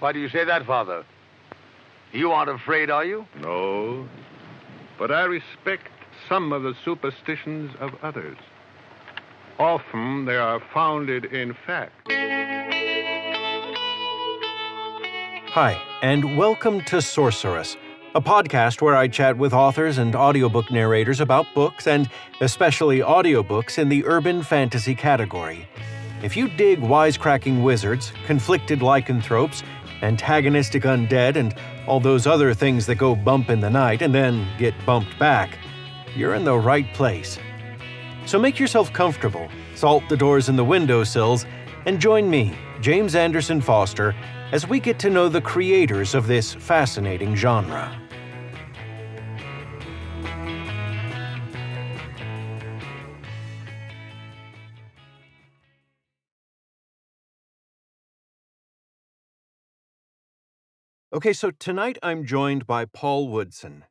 Why do you say that, Father? You aren't afraid, are you? No. But I respect some of the superstitions of others. Often they are founded in fact. Hi, and welcome to Sorceress, a podcast where I chat with authors and audiobook narrators about books and especially audiobooks in the urban fantasy category. If you dig wisecracking wizards, conflicted lycanthropes, antagonistic undead, and all those other things that go bump in the night and then get bumped back, you're in the right place. So make yourself comfortable, salt the doors and the windowsills, and join me, James Anderson Foster, as we get to know the creators of this fascinating genre. Okay, so tonight I'm joined by Paul Woodson.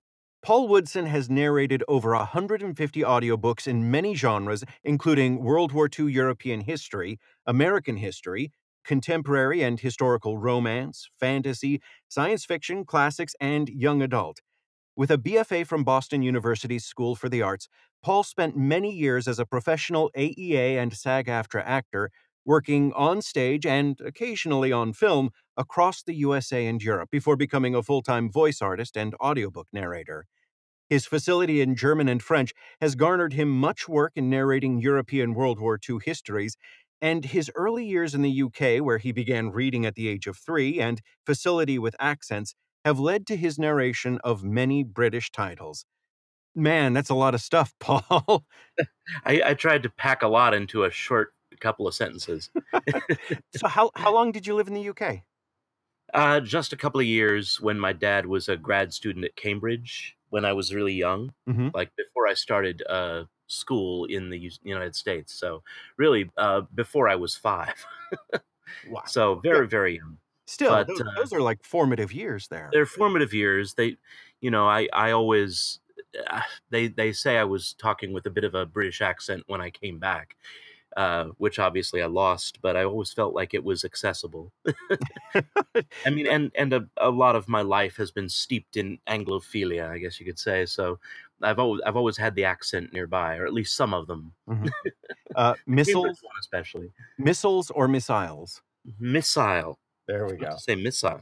Paul Woodson has narrated over 150 audiobooks in many genres, including World War II European history, American history, contemporary and historical romance, fantasy, science fiction, classics, and young adult. With a BFA from Boston University's School for the Arts, Paul spent many years as a professional AEA and SAG AFTRA actor, working on stage and occasionally on film across the USA and Europe before becoming a full time voice artist and audiobook narrator. His facility in German and French has garnered him much work in narrating European World War II histories, and his early years in the UK, where he began reading at the age of three, and facility with accents, have led to his narration of many British titles. Man, that's a lot of stuff, Paul. I, I tried to pack a lot into a short couple of sentences. so, how, how long did you live in the UK? Uh, just a couple of years when my dad was a grad student at Cambridge when I was really young, Mhm. like before I started uh, school in the United States. So, really, uh, before I was five. Wow. so, very, very young. Still, but, those, uh, those are like formative years there. They're formative years. They, you know, I, I always, uh, they, they say I was talking with a bit of a British accent when I came back. Uh, which obviously I lost, but I always felt like it was accessible. I mean, and and a, a lot of my life has been steeped in Anglophilia, I guess you could say. So I've always I've always had the accent nearby, or at least some of them. Mhm. uh, missiles, one especially missiles or missiles? missile. There we I have to Say missile.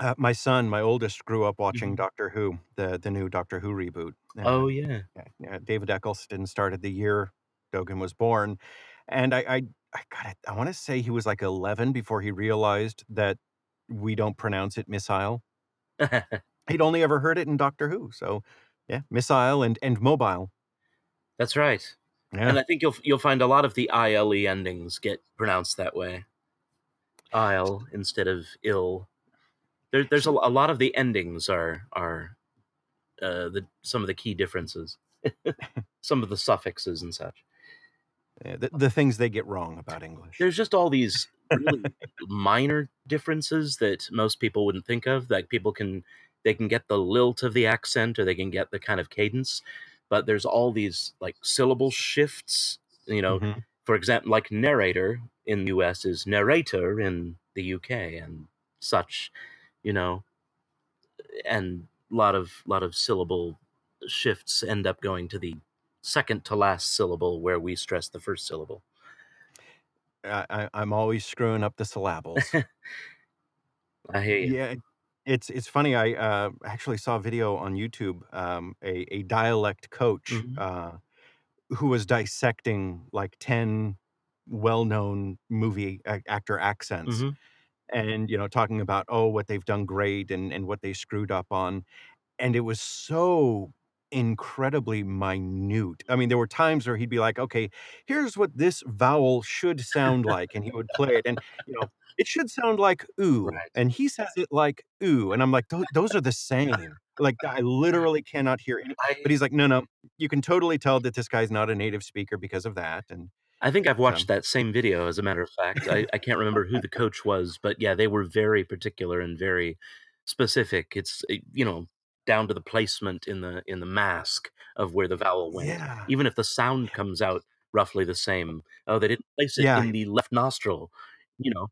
Uh, my son, my oldest, grew up watching Mhm. Doctor Who, the the new Doctor Who reboot. Uh, Oh yeah. yeah, yeah, David Eccleston started the year Dogan was born, and I I I got it. I want to say he was like eleven before he realized that we don't pronounce it missile. He'd only ever heard it in Doctor Who, so yeah, missile and and mobile. That's right. Yeah, And I think you'll you'll find a lot of the ile endings get pronounced that way. Isle instead of ill. There, there's a, a lot of the endings are are uh, the some of the key differences, some of the suffixes and such. Yeah, the, the things they get wrong about English. There's just all these really minor differences that most people wouldn't think of. Like people can they can get the lilt of the accent or they can get the kind of cadence, but there's all these like syllable shifts. You know, Mhm. for example, like narrator in the US is narrator in the UK and such, you know, and a lot of lot of syllable shifts end up going to the second to last syllable where we stress the first syllable. I, I, I'm always screwing up the syllables. I hear you. Yeah, it's it's funny. I uh, actually saw a video on YouTube. Um, a a dialect coach Mhm. uh, who was dissecting like ten well-known movie actor accents, Mhm. and you know talking about oh what they've done great and and what they screwed up on, and it was so incredibly minute. I mean, there were times where he'd be like, "Okay, here's what this vowel should sound like," and he would play it, and you know, it should sound like "ooh," Right. and he says it like "ooh," and I'm like, "Tho- "Those are the same." Like, I literally cannot hear any. I, But he's like, "No, no, you can totally tell that this guy's not a native speaker because of that." And I think I've watched that same video, as a matter of fact. I, I can't remember who the coach was, but yeah, they were very particular and very specific. It's uh, you know down to the placement in the in the mask of where the vowel went. yeah, Even if the sound comes out roughly the same, oh, they didn't place it yeah, in the left nostril. you know,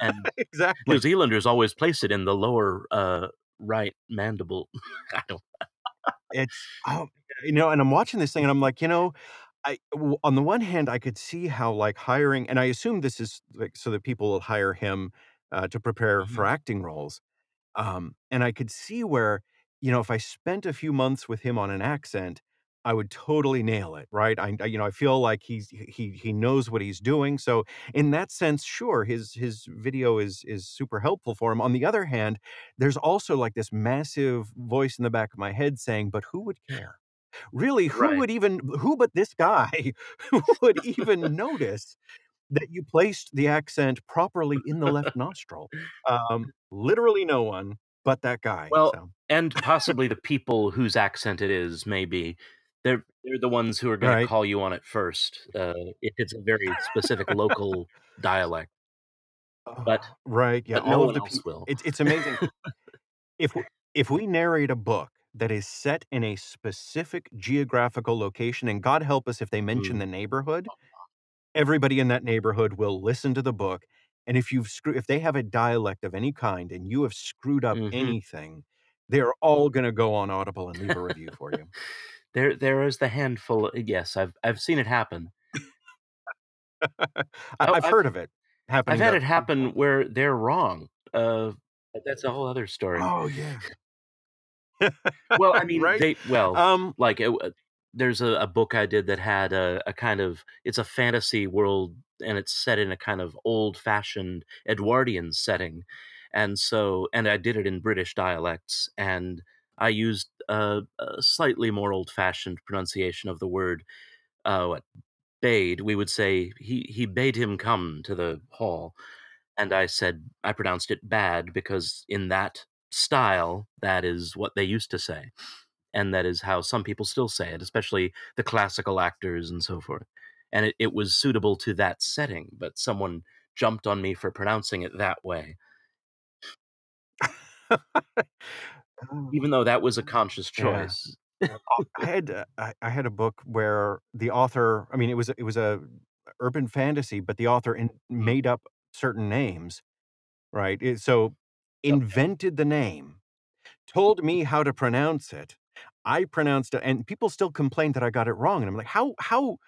and exactly. New Zealanders always place it in the lower uh, right mandible. I don't. It's oh, you know, and I'm watching this thing, and I'm like, you know, I on the one hand, I could see how like hiring, and I assume this is like so that people will hire him uh, to prepare for Mhm. acting roles. Um, and I could see where, you know, if I spent a few months with him on an accent, I would totally nail it, right? I, I- you know, I feel like he's he he knows what he's doing. So in that sense, sure, his his video is is super helpful for him. On the other hand, there's also like this massive voice in the back of my head saying, "But who would care?" Really, who Right. would even who but this guy who would even notice that you placed the accent properly in the left nostril? Um, literally no one but that guy. Well, so and possibly the people whose accent it is, maybe they're they're the ones who are going Right. to call you on it first uh, if it's a very specific local dialect. But Oh, right, yeah, but no all of one the else peo will. it's it's amazing. If if we narrate a book that is set in a specific geographical location, and God help us if they mention Mm. the neighborhood, everybody in that neighborhood will listen to the book, and if you've screwed, if they have a dialect of any kind and you have screwed up Mhm. anything, they're all gonna go on Audible and leave a review for you. There there is the handful. Yes, I've I've seen it happen. I Oh, I've I've heard of it I've had to it happen where they're wrong. Uh, that's a whole other story. Oh, yeah. Well, I mean, Right? they well, Um like it, uh, there's a, a book I did that had a, a kind of it's a fantasy world and it's set in a kind of old fashioned Edwardian setting, and so and I did it in British dialects and I used a, a slightly more old fashioned pronunciation of the word uh, what bade. We would say he he bade him come to the hall, and I said I pronounced it bad because in that style that is what they used to say and that is how some people still say it especially the classical actors and so forth and it, it was suitable to that setting but someone jumped on me for pronouncing it that way. Even though that was a conscious Yeah. choice. I had uh, I, had a book where the author I mean it was it was a urban fantasy but the author in, made up certain names right? It- so invented the name told me how to pronounce it. I pronounced it and people still complained that I got it wrong and I'm like how how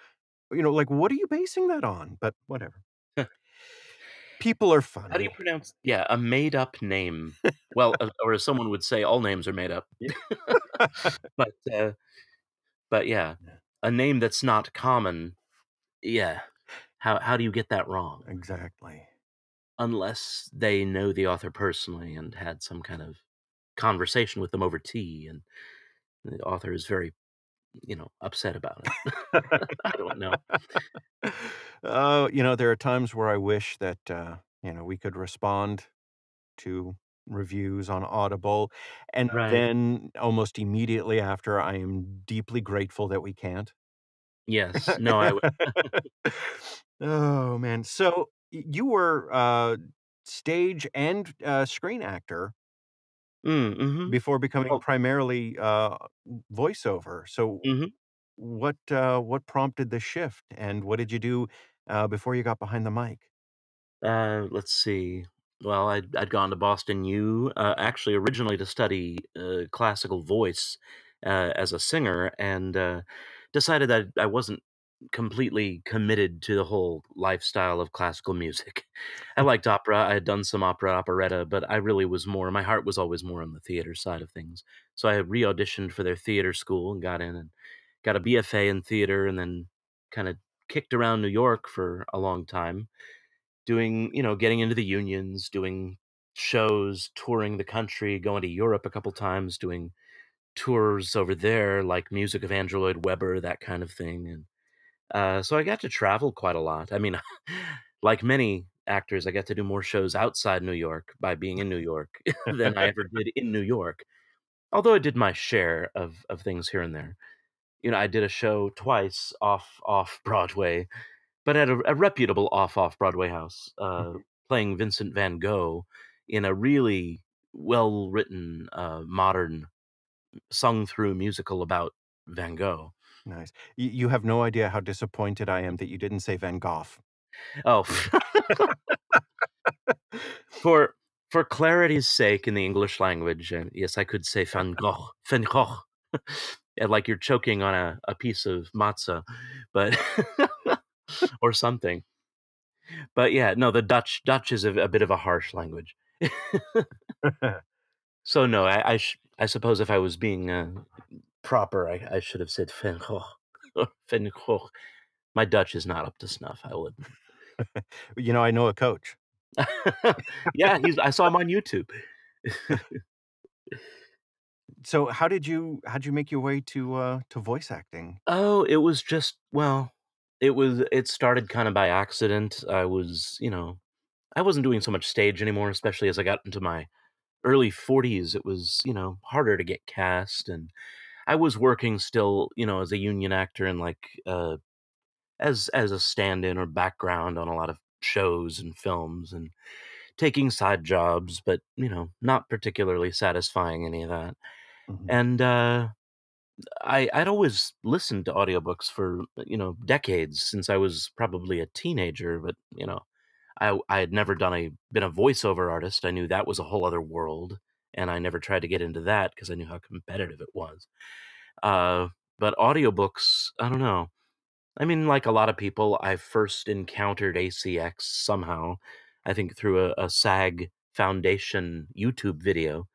you know like what are you basing that on? But whatever. People are funny. how do you pronounce yeah a made up name? Well uh, or as someone would say all names are made up. But uh, but yeah. a name that's not common yeah. How how do you get that wrong? Exactly. Unless they know the author personally and had some kind of conversation with them over tea and the author is very you know upset about it i don't know Oh, you know, there are times where I wish that uh, you know we could respond to reviews on Audible, and Right. then almost immediately after, I am deeply grateful that we can't. yes no i would oh man, so you were uh, stage and uh, screen actor mm, hmm before becoming Well- primarily uh, voiceover. So, Mhm. what uh, what prompted the shift, and what did you do uh, before you got behind the mic? uh let's see well i'd, I'd gone to boston u uh, actually originally to study uh, classical voice uh, as a singer and uh, decided that i wasn't completely committed to the whole lifestyle of classical music. I mm. liked opera i had done some opera operetta but i really was more my heart was always more on the theater side of things. So i re-auditioned for their theater school and got in and got a bfa in theater and then kind of kicked around new york for a long time doing you know getting into the unions doing shows touring the country going to europe a couple times doing tours over there like music of andrew lloyd webber that kind of thing and uh, so i got to travel quite a lot. I mean like many actors i got to do more shows outside new york by being in new york than i ever did in new york although i did my share of, of things here and there. You know i did a show twice off off broadway but at a, a reputable off off Broadway house, uh, playing Vincent Van Gogh in a really well written, uh, modern, sung through musical about Van Gogh. Nice. You, you have no idea how disappointed I am that you didn't say Van Gogh. Oh, for for clarity's sake in the English language, and yes, I could say Van Gogh, Van Gogh, and like you're choking on a, a piece of matzah, but or something. But yeah, no, the Dutch Dutch is a, a bit of a harsh language. so no, I I, sh- I suppose if I was being uh, proper, I, I should have said. Van Gogh. My Dutch is not up to snuff. I would. you know, I know a coach. yeah, he's. I saw him on YouTube. so how did you how did you make your way to uh to voice acting? Oh, it was just well, it was it started kind of by accident. I was, you know, I wasn't doing so much stage anymore, especially as I got into my early 40s. It was, you know, harder to get cast and I was working still, you know, as a union actor and like uh as as a stand-in or background on a lot of shows and films and taking side jobs, but you know, not particularly satisfying any of that. Mm-hmm. And uh, I I'd always listened to audiobooks for you know decades since I was probably a teenager, but you know, I I had never done a been a voiceover artist. I knew that was a whole other world, and I never tried to get into that because I knew how competitive it was. Uh, but audiobooks, I don't know. I mean, like a lot of people, I first encountered ACX somehow. I think through a, a SAG Foundation YouTube video.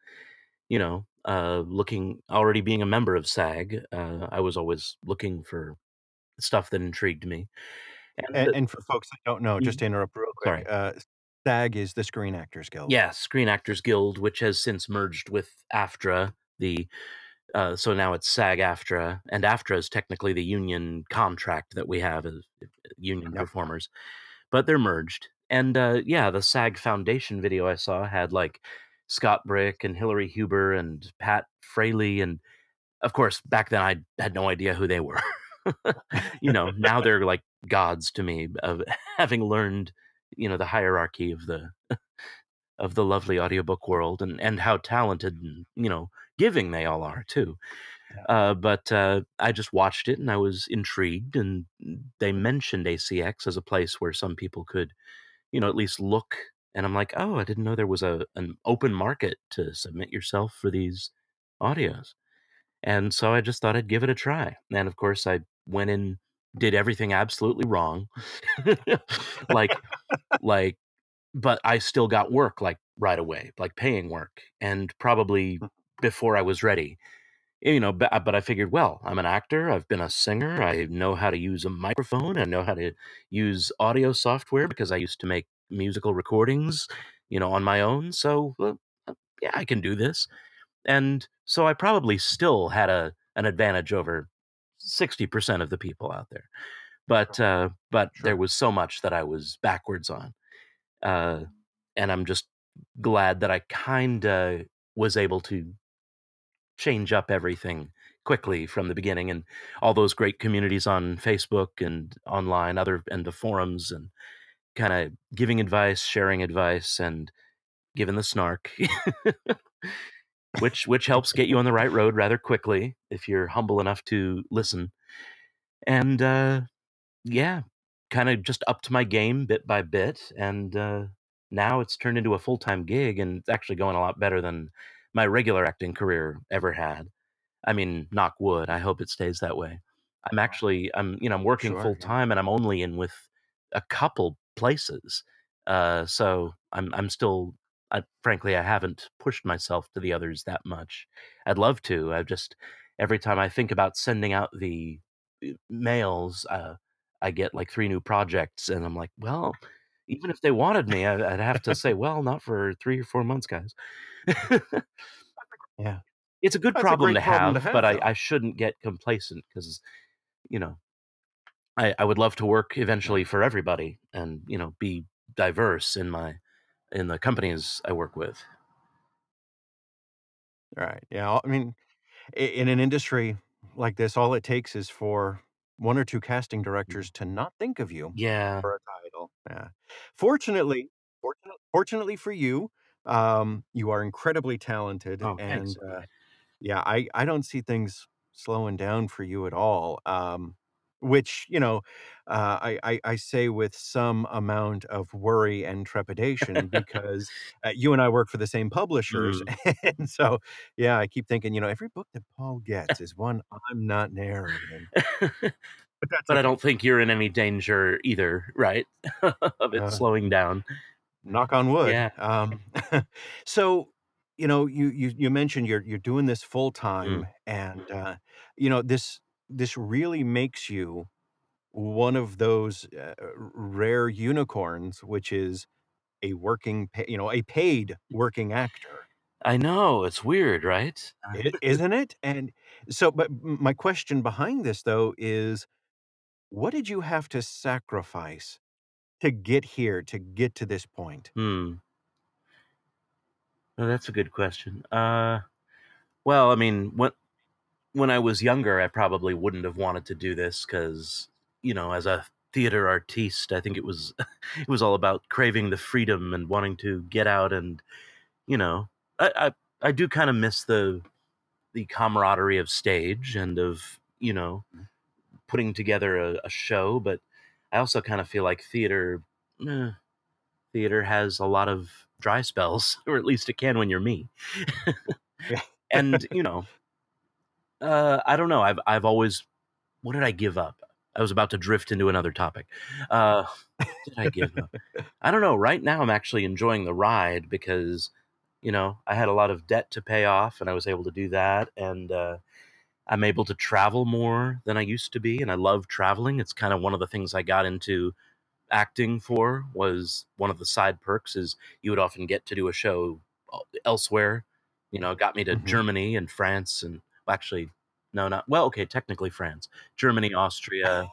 You know, uh, looking already being a member of SAG, uh, I was always looking for stuff that intrigued me. And, and, and for folks that don't know, just mm-hmm. to interrupt real quick, uh, SAG is the Screen Actors Guild. Yeah, Screen Actors Guild, which has since merged with AFTRA, the uh, so now it's SAG-AFTRA, and AFTRA is technically the union contract that we have as uh, union yep. performers, but they're merged. And uh, yeah, the SAG Foundation video I saw had like Scott Brick and Hillary Huber and Pat Fraley, and of course back then I had no idea who they were. you know, now they're like gods to me of having learned, you know, the hierarchy of the of the lovely audiobook world and and how talented and you know giving they all are too. Uh, but uh, I just watched it and I was intrigued, and they mentioned ACX as a place where some people could, you know, at least look. And I'm like, oh, I didn't know there was a an open market to submit yourself for these audios. And so I just thought I'd give it a try. And of course, I went in, did everything absolutely wrong, like, like, but I still got work like right away, like paying work, and probably hmm before I was ready. You know, but, but I figured, well, I'm an actor. I've been a singer. I know how to use a microphone. I know how to use audio software because I used to make musical recordings, you know, on my own. So, well, uh, yeah, I can do this. And so I probably still had a an advantage over 60% of the people out there. But uh, but sure. there was so much that I was backwards on. Uh, and I'm just glad that I kind of was able to change up everything quickly from the beginning and all those great communities on Facebook and online other and the forums and kind of giving advice, sharing advice and giving the snark which which helps get you on the right road rather quickly if you're humble enough to listen. And uh yeah, kind of just up to my game bit by bit and uh now it's turned into a full-time gig and it's actually going a lot better than my regular acting career ever had. I mean, knock wood. I hope it stays that way. I'm actually, I'm, you know, I'm working sure, full time, yeah. and I'm only in with a couple places. Uh, so I'm, I'm still, I, frankly, I haven't pushed myself to the others that much. I'd love to. I've just every time I think about sending out the uh, mails, uh, I get like three new projects, and I'm like, well, even if they wanted me, I'd have to say, well, not for three or four months, guys. yeah. It's a good problem, a to, problem have, to, have, but I, I shouldn't get complacent because, you know, I, I would love to work eventually for everybody and, you know, be diverse in my in the companies I work with. Right. Yeah. I mean, in an industry like this, all it takes is for one or two casting directors to not think of you yeah. for a title. Yeah. Fortunately, fortunately, fortunately for you, um, you are incredibly talented, oh, and uh, yeah, I I don't see things slowing down for you at all. Um, which you know uh, I, I I say with some amount of worry and trepidation because uh, you and I work for the same publishers, Mm. and so yeah, I keep thinking you know every book that Paul gets is one I'm not narrating, but that's but I don't think you're in any danger either, right? of it Uh, slowing down. knock on wood. Yeah. Um, so you know you you you mentioned you're you're doing this full Mm. time, and uh, you know this this really makes you one of those uh, rare unicorns, which is a working, pa- you know, a paid working actor, I know it's weird, right? Uh, isn't it? And so, but my question behind this though is, what did you have to sacrifice to get here, to get to this point? Hmm. Well, that's a good question. Uh, well, I mean, when when I was younger, I probably wouldn't have wanted to do this because, you know, as a theater artiste, I think it was it was all about craving the freedom and wanting to get out and, you know, I I, I do kind of miss the the camaraderie of stage and of you know putting together a, a show, but I also kind of feel like theater eh, theater has a lot of dry spells, or at least it can when you're me. And you know, uh, I don't know. I've I've always what did I give up? I was about to drift into another topic. Uh, what did I give up? I don't know. Right now, I'm actually enjoying the ride because, you know, I had a lot of debt to pay off, and I was able to do that, and uh, I'm able to travel more than I used to be, and I love traveling. It's kind of one of the things I got into acting for. Was one of the side perks is you would often get to do a show elsewhere. You know, it got me to Mhm. Germany and France, and well, actually, no, not well. Okay, technically France, Germany, Austria,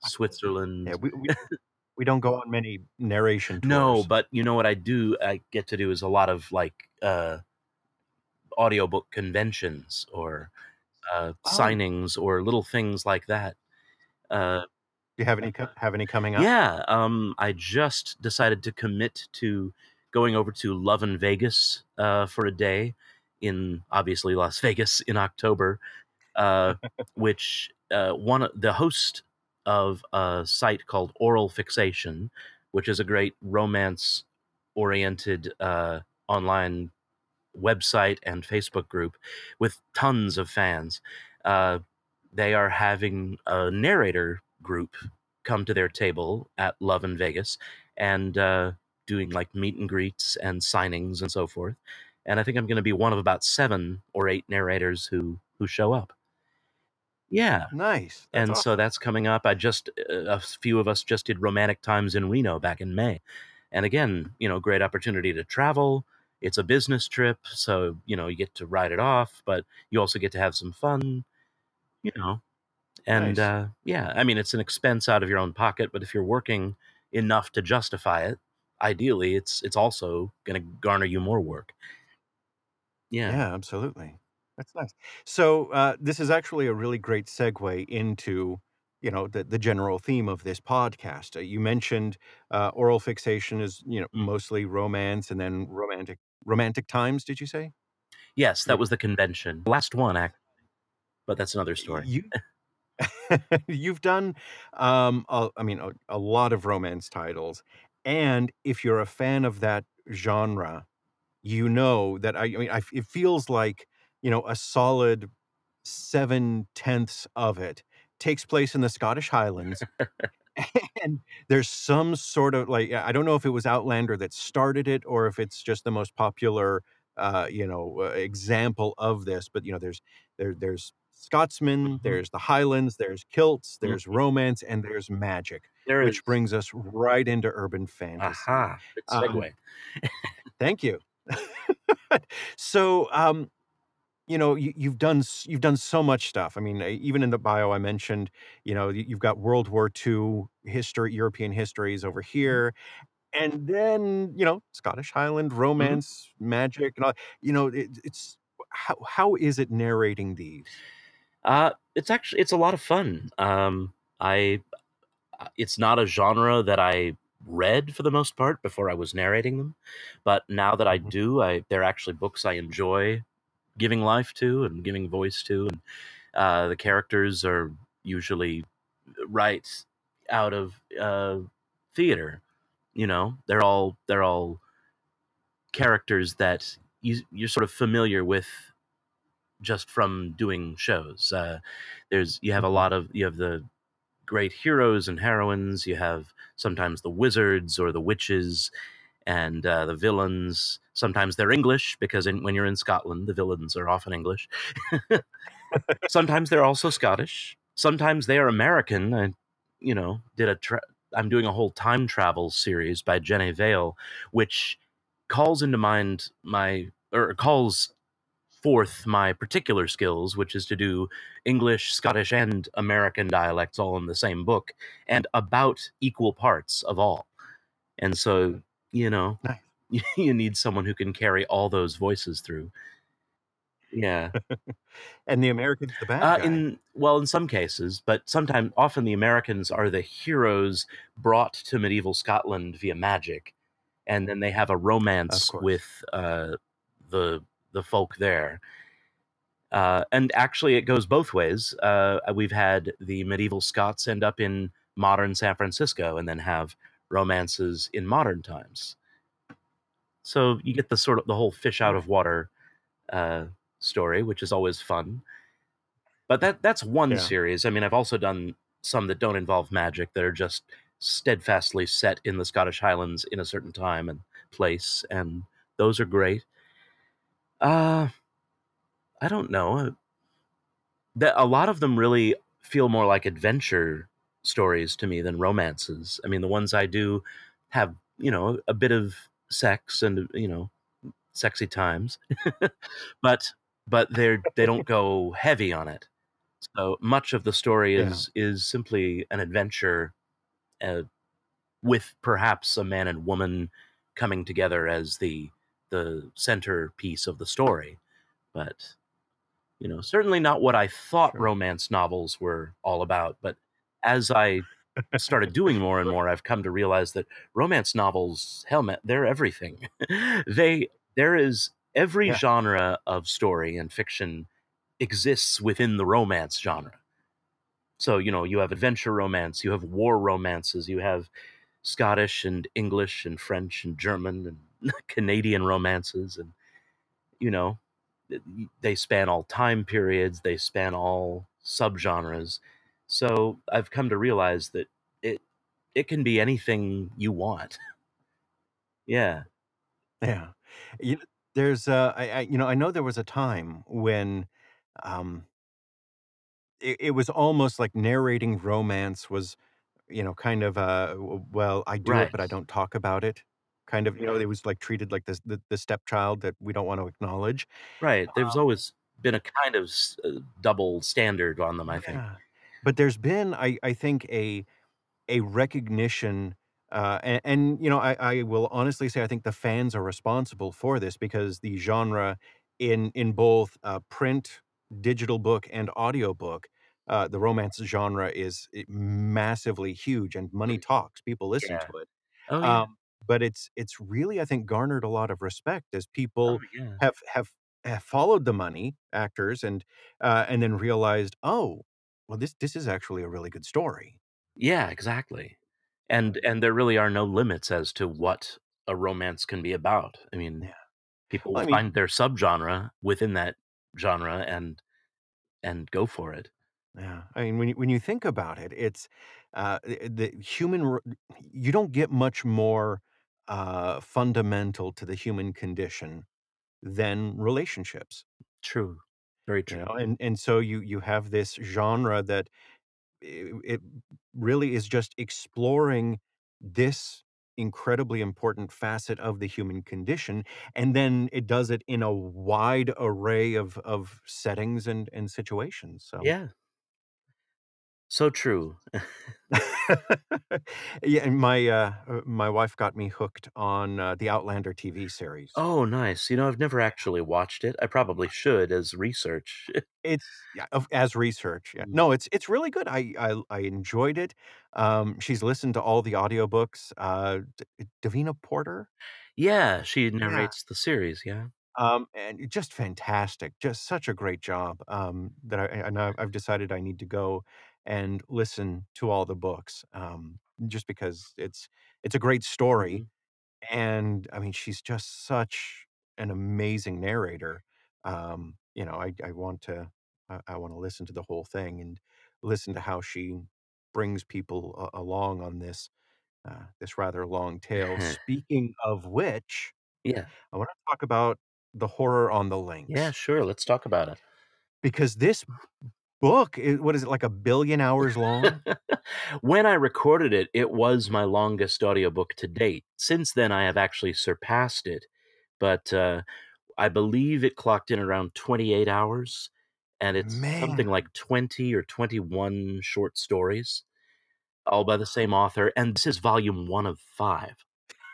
Switzerland. Yeah, we, we we don't go on many narration tours. No, but you know what I do? I get to do is a lot of like uh, audiobook conventions or uh, Oh. signings or little things like that. Uh, do you have any have any coming up? yeah, um, I just decided to commit to going over to Love in Vegas uh, for a day in obviously Las Vegas in October, uh, which uh, one the host of a site called Oral Fixation, which is a great romance oriented uh, online website and Facebook group with tons of fans. Uh, they are having a narrator group come to their table at Love in Vegas and uh, doing like meet and greets and signings and so forth. And I think I'm going to be one of about seven or eight narrators who who show up. Yeah, Nice. That's and awesome. so that's coming up. I just uh, a few of us just did Romantic Times in Reno back in May, and again, you know, great opportunity to travel. It's a business trip, so you know you get to ride it off, but you also get to have some fun, you know. And Nice. uh, yeah, I mean, it's an expense out of your own pocket, but if you're working enough to justify it, ideally, it's it's also going to garner you more work. Yeah. Yeah, absolutely. That's nice. So uh, this is actually a really great segue into, you know, the the general theme of this podcast. Uh, you mentioned uh, oral fixation is, you know, Mm. mostly romance and then romantic romantic times. Did you say? Yes, that was the convention. Last one, actually, but that's another story. You you've done, um, a, I mean, a, a lot of romance titles, and if you're a fan of that genre, you know that I, I mean, I, it feels like you know a solid seven tenths of it takes place in the Scottish Highlands. and there's some sort of like I don't know if it was Outlander that started it or if it's just the most popular uh, you know uh, example of this. But you know, there's there there's Scotsmen, Mhm. there's the Highlands, there's kilts, there's romance, and there's magic, There is. which brings us right into urban fantasy. Aha. Good Um, segue. Thank you. so, um, you know, you, you've done you've done so much stuff. I mean, even in the bio I mentioned, you know, you- you've got World War II history, European histories over here, and then you know, Scottish Highland romance, magic, and all. You know, it, it's how how is it narrating these? Uh, it's actually it's a lot of fun. Um, I uh, it's not a genre that I read for the most part before I was narrating them, but now that I Mhm. do, I they're actually books I enjoy giving life to and giving voice to, and uh, the characters are usually right out of uh, theater. You know, they're all they're all characters that you you're sort of familiar with just from doing shows. Uh, there's you have a lot of you have the great heroes and heroines. You have sometimes the wizards or the witches and uh, the villains. Sometimes they're English because in, when you're in Scotland, the villains are often English. sometimes they're also Scottish. Sometimes they are American. I, you know, did a tra- I'm doing a whole time travel series by Jenny Vale, which calls into mind my or calls forth my particular skills, which is to do English, Scottish, and American dialects all in the same book, and about equal parts of all. And so, you know, Nice. you need someone who can carry all those voices through. Yeah. and the American's the bad Uh, guy. in well, in some cases, but sometimes, often the Americans are the heroes brought to medieval Scotland via magic, and then they have a romance with uh, the the folk there. Uh, and actually, it goes both ways. Uh, we've had the medieval Scots end up in modern San Francisco, and then have romances in modern times. So you get the sort of the whole fish out of water uh, story, which is always fun. But that that's one Yeah. series. I mean, I've also done some that don't involve magic that are just steadfastly set in the Scottish Highlands in a certain time and place, and those are great. Uh I don't know. That a lot of them really feel more like adventure stories to me than romances. I mean, the ones I do have, you know, a bit of sex and you know, sexy times, but but they're they don't go heavy on it. So much of the story Yeah. is is simply an adventure, uh, with perhaps a man and woman coming together as the the centerpiece of the story, but you know, certainly not what I thought Sure. romance novels were all about. But as I started doing more and more, I've come to realize that romance novels, hell, man, they're everything. they there is every Yeah. genre of story and fiction exists within the romance genre. So you know, you have adventure romance, you have war romances, you have Scottish and English and French and German and Canadian romances, and you know, they span all time periods, they span all subgenres. So I've come to realize that it it can be anything you want. Yeah. Yeah. You, there's uh I, I you know I know there was a time when um it, it was almost like narrating romance was you know kind of uh well I do it but I don't talk about it kind of you know it was like treated like this the, the stepchild that we don't want to acknowledge Right. There's um, always been a kind of uh, double standard on them, I think. yeah but there's been I I think a a recognition uh, and, and you know I, I will honestly say I think the fans are responsible for this because the genre in in both uh, print, digital book, and audiobook, uh, the romance genre is eh, massively huge and money talks. People listen Yeah. to it, Oh yeah. um, but it's it's really I think garnered a lot of respect as Oh people yeah. have have, have followed the money actors and uh, and then realized oh well this this is actually a really good story. Yeah, exactly. And and there really are no limits as to what a romance can be about. I mean, Yeah. people Well, I will mean, find their subgenre within that genre and and go for it. Yeah, I mean, when you when you think about it, it's uh, the the human. You don't get much more uh, fundamental to the human condition than relationships, True. Very you true. know. And and so you you have this genre that it, it really is just exploring this incredibly important facet of the human condition, and then it does it in a wide array of of settings and and situations. So. Yeah. So true. yeah, and my uh, uh, my wife got me hooked on uh, the Outlander TV series. Oh, nice. You know, I've never actually watched it. I probably should as research. It's yeah, of- as research. Yeah, Mm. no, it's it's really good. I I, I enjoyed it. Um, she's listened to all the audiobooks. Uh, D- Davina Porter. yeah, she Yeah. narrates the series. Yeah. Um, and just fantastic. Just such a great job. Um, that I and I've I've decided I need to go and listen to all the books, um, just because it's it's a great story, Mhm. and I mean, she's just such an amazing narrator. Um, you know, I I want to I, I want to listen to the whole thing and listen to how she brings people a- along on this uh, this rather long tale. Speaking of which, yeah. I want to talk about the horror on the links Yeah, sure. Let's talk about it. because this book is what is it like a billion hours long? when I recorded it, it was my longest audiobook to date. Since then, I have actually surpassed it, but uh, I believe it clocked in around 28 hours, and it's something like 20 or 21 short stories, all by the same author. And this is volume one of five.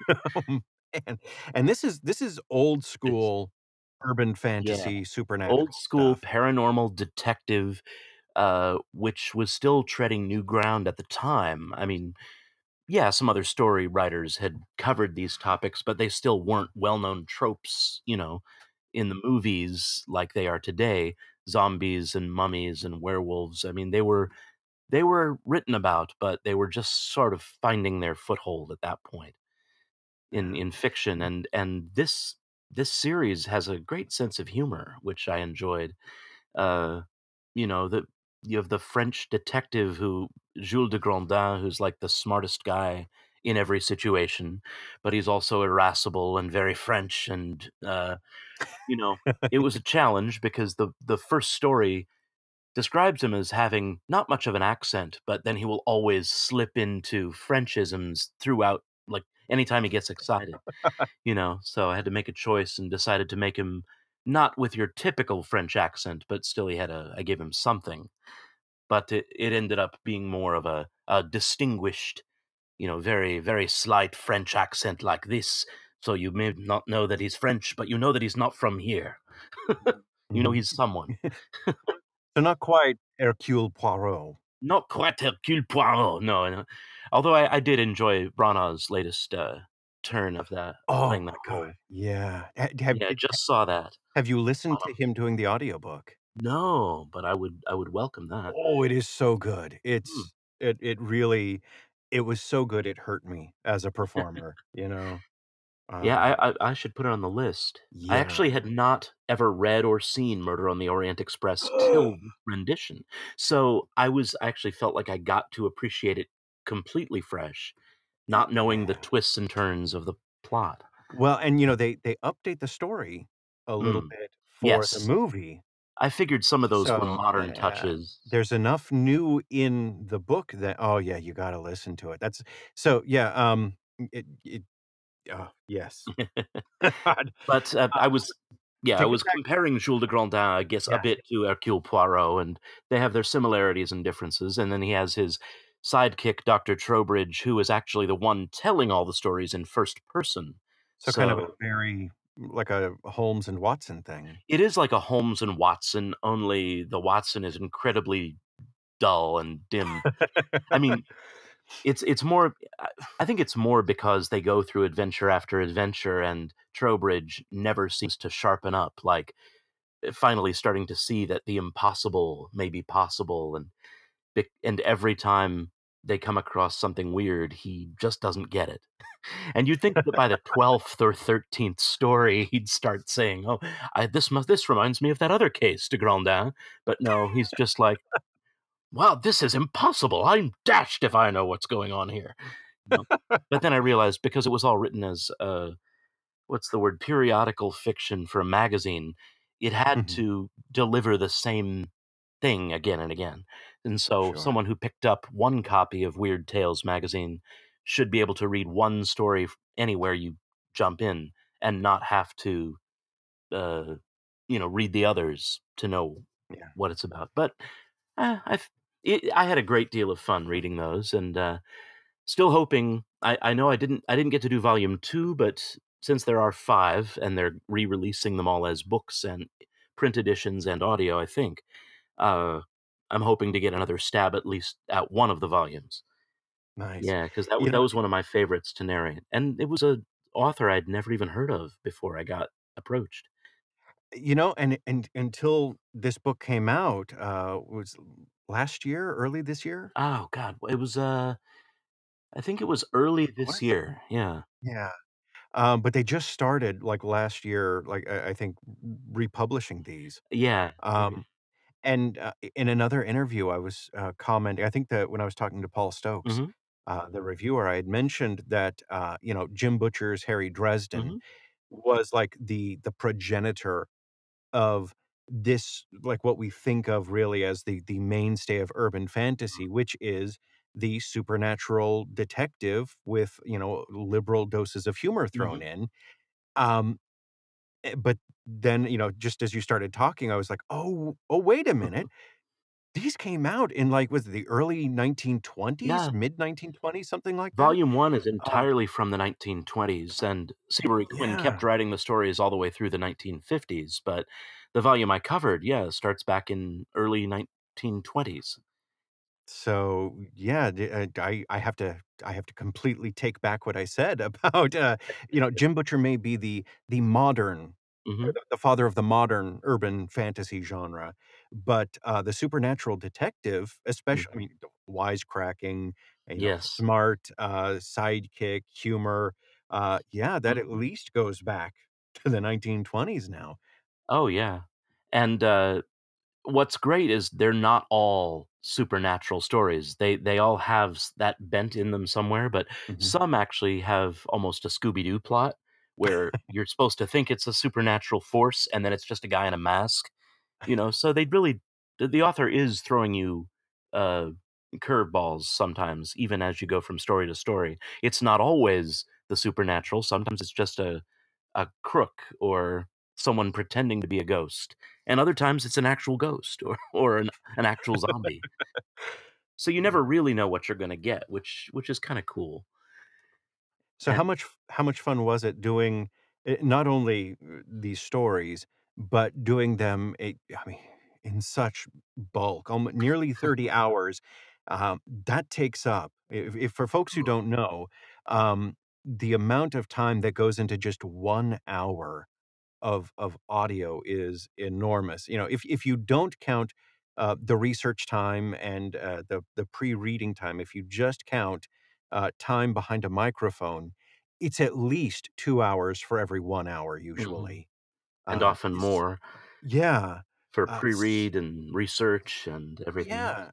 Oh. And this is this is old school urban fantasy supernatural Old school stuff. paranormal detective, uh, which was still treading new ground at the time. I mean, yeah, some other story writers had covered these topics, but they still weren't well known tropes, you know, in the movies like they are today. Zombies and mummies and werewolves. I mean, they were they were written about, but they were just sort of finding their foothold at that point in in fiction. And and this this series has a great sense of humor, which I enjoyed. Uh, you know, the you have the French detective who Jules de Grandin, who's like the smartest guy in every situation, but he's also irascible and very French. And uh, you know, it was a challenge because the the first story describes him as having not much of an accent, but then he will always slip into Frenchisms throughout, like anytime he gets excited, you know. So I had to make a choice and decided to make him not with your typical French accent, but still he had a, I gave him something. But it, it ended up being more of a, a distinguished, you know, very, very slight French accent like this. So you may not know that he's French, but you know that he's not from here. you know Mhm. he's someone. so not quite Hercule Poirot. not quite Hercule Poirot, no. no. Although I, I did enjoy Branagh's latest uh, turn of that, Oh playing that god. Yeah. Ha- Have, Yeah, I just saw that. have you listened to him doing the audiobook? No, but I would I would welcome that. Oh, it is so good. Hmm. It's it it really it was so good it hurt me as a performer, you know. Yeah, Um, I, I I should put it on the list. I actually had not ever read or seen Murder on the Orient Express till rendition, so I was I actually felt like I got to appreciate it completely fresh, not knowing the twists and turns of the plot. Well, and you know they they update the story a little Mm. bit for Yes. the movie. I figured some of those were modern yeah, touches. There's enough new in the book that oh yeah, you got to listen to it. That's so yeah. Um, it it oh yes. But uh, I was, yeah, to I was comparing Jules de Grandin, I guess, Yeah. a bit to Hercule Poirot, and they have their similarities and differences. And then he has his sidekick, Dr. Trowbridge, who is actually the one telling all the stories in first person. So, kind of a very like a Holmes and Watson thing. it is like a Holmes and Watson, only the Watson is incredibly dull and dim. I mean, it's it's more. I- I think it's more because they go through adventure after adventure, and Trowbridge never seems to sharpen up. Like eh, finally starting to see that the impossible may be possible, and and every time they come across something weird, he just doesn't get it. And you'd think that by the twelfth or thirteenth story, he'd start saying, "Oh, I, this must this reminds me of that other case, de Grandin." But no, he's just like, "Wow, this is impossible. I'm dashed if I know what's going on here." You know? but then I realized because it was all written as uh, what's the word periodical fiction for a magazine, it had Mhm. to deliver the same thing again and again. And so Sure. someone who picked up one copy of Weird Tales magazine should be able to read one story anywhere you jump in and not have to uh you know read the others to know Yeah. what it's about. But uh, I I had a great deal of fun reading those and uh still hoping I, I know I didn't I didn't get to do volume two, but since there are five and they're re-releasing them all as books and print editions and audio, I think uh, I'm hoping to get another stab at least at one of the volumes. Nice. Yeah, because that You that know- was one of my favorites to narrate, and it was a author I'd never even heard of before I got approached. You know, and and until this book came out, uh, was last year, early this year. Oh God, it was. Uh, I think it was early this What? year. Yeah. Yeah. Um, but they just started like last year, like I, I think republishing these. Yeah. Um, and uh, in another interview, I was uh, commenting. I think that when I was talking to Paul Stokes, hmm uh, the reviewer, I had mentioned that uh, you know Jim Butcher's Harry Dresden hmm was like the the progenitor of this like what we think of really as the the mainstay of urban fantasy which is the supernatural detective with you know liberal doses of humor hmm thrown in um but then you know just as you started talking i was like oh oh wait a minute these came out in like was it the early 1920s Yeah. mid 1920s something like that Volume one is uh, entirely from the 1920s, and Seabury Quinn yeah kept writing the stories all the way through the 1950s. But the volume I covered, yeah, starts back in early 1920s. So yeah, d- uh, I I have to I have to completely take back what I said about uh, you know Jim Butcher may be the the modern hmm the, the father of the modern urban fantasy genre, but uh, the supernatural detective, especially I mean wisecracking, you know, Yes. smart uh, sidekick humor, uh, yeah, that at Mhm. least goes back to the 1920s now. Oh yeah, and uh, what's great is they're not all supernatural stories. They they all have that bent in them somewhere, but Mhm. some actually have almost a Scooby Doo plot where you're supposed to think it's a supernatural force, and then it's just a guy in a mask. You know, so they really the, the author is throwing you uh, curveballs sometimes, even as you go from story to story. It's not always the supernatural. Sometimes it's just a a crook or someone pretending to be a ghost and other times it's an actual ghost or or an, an actual zombie. So you never really know what you're going to get, which which is kind of cool. So how much how much fun was it doing eh, not only uh, these stories, but doing them I mean, in such bulk, almost nearly 30 hours. Um, that takes up, if, if for folks who don't know, um, the amount of time that goes into just one hour of of audio is enormous. You know, if if you don't count uh, the research time and uh, the the pre-reading time, if you just count uh, time behind a microphone, it's at least two hours for every one hour Mhm. usually. and Uh, often more yeah, for uh, pre-read and research and everything. yeah.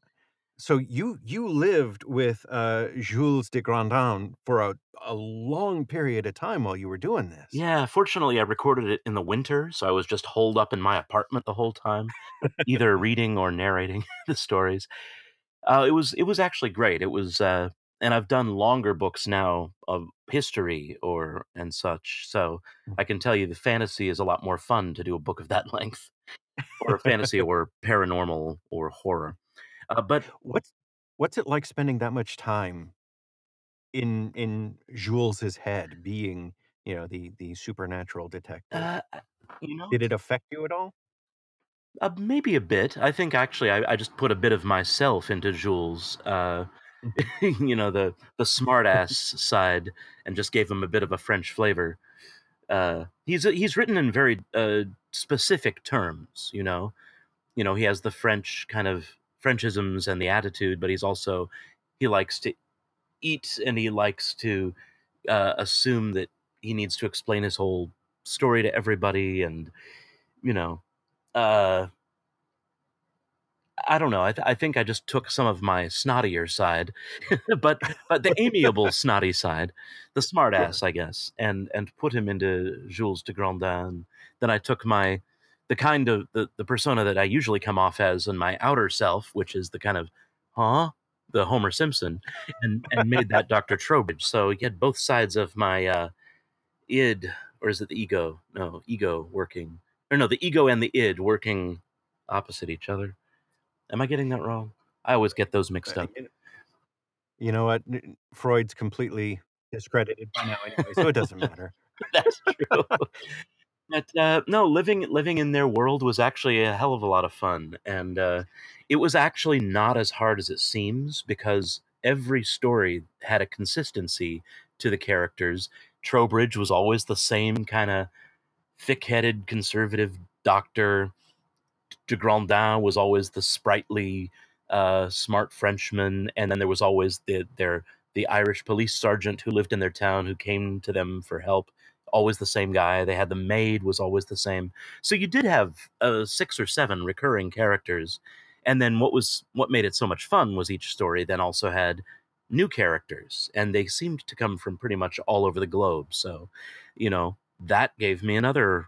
So you you lived with uh, Jules de Grandin for a a long period of time while you were doing this. Yeah, fortunately I recorded it in the winter, so I was just holed up in my apartment the whole time, either reading or narrating the stories. Uh, it was it was actually great. It was, uh, and I've done longer books now of history or and such. So I can tell you the fantasy is a lot more fun to do a book of that length, or fantasy or paranormal or horror. Uh, but What's what's it like spending that much time in in Jules's head being, you know, the the supernatural detective? uh, you know, Did it affect you at all? uh, maybe a bit. I think actually I, I just put a bit of myself into Jules. Uh, Mhm. you know, the the smartass side, and just gave him a bit of a French flavor. Uh, he's he's written in very uh, specific terms. You know, you know he has the French kind of Frenchisms and the attitude, but he's also he likes to eat and he likes to uh, assume that he needs to explain his whole story to everybody, and you know, uh, I don't know. I, th- I think I just took some of my snottier side, but but the amiable snotty side, the smart Sure. ass, I guess, and and put him into Jules de Grandin. Then I took my the kind of the, the persona that I usually come off as in my outer self, which is the kind of huh the Homer Simpson, and and made that Doctor Trowbridge. So you had both sides of my uh, id, or is it the ego? No, ego working, or no, the ego and the id working opposite each other. Am I getting that wrong? I always get those mixed Uh, up. you know what? Freud's completely discredited by now anyway, so it doesn't matter. That's true. But uh, no, living living in their world was actually a hell of a lot of fun, and uh, it was actually not as hard as it seems because every story had a consistency to the characters. Trowbridge was always the same kind of thick-headed conservative doctor. De Grandin was always the sprightly uh, smart Frenchman, and then there was always the their the Irish police sergeant who lived in their town who came to them for help. Always the same guy. They had the maid was always the same. So you did have uh, six or seven recurring characters, and then what was what made it so much fun was each story then also had new characters, and they seemed to come from pretty much all over the globe. So, you know, that gave me another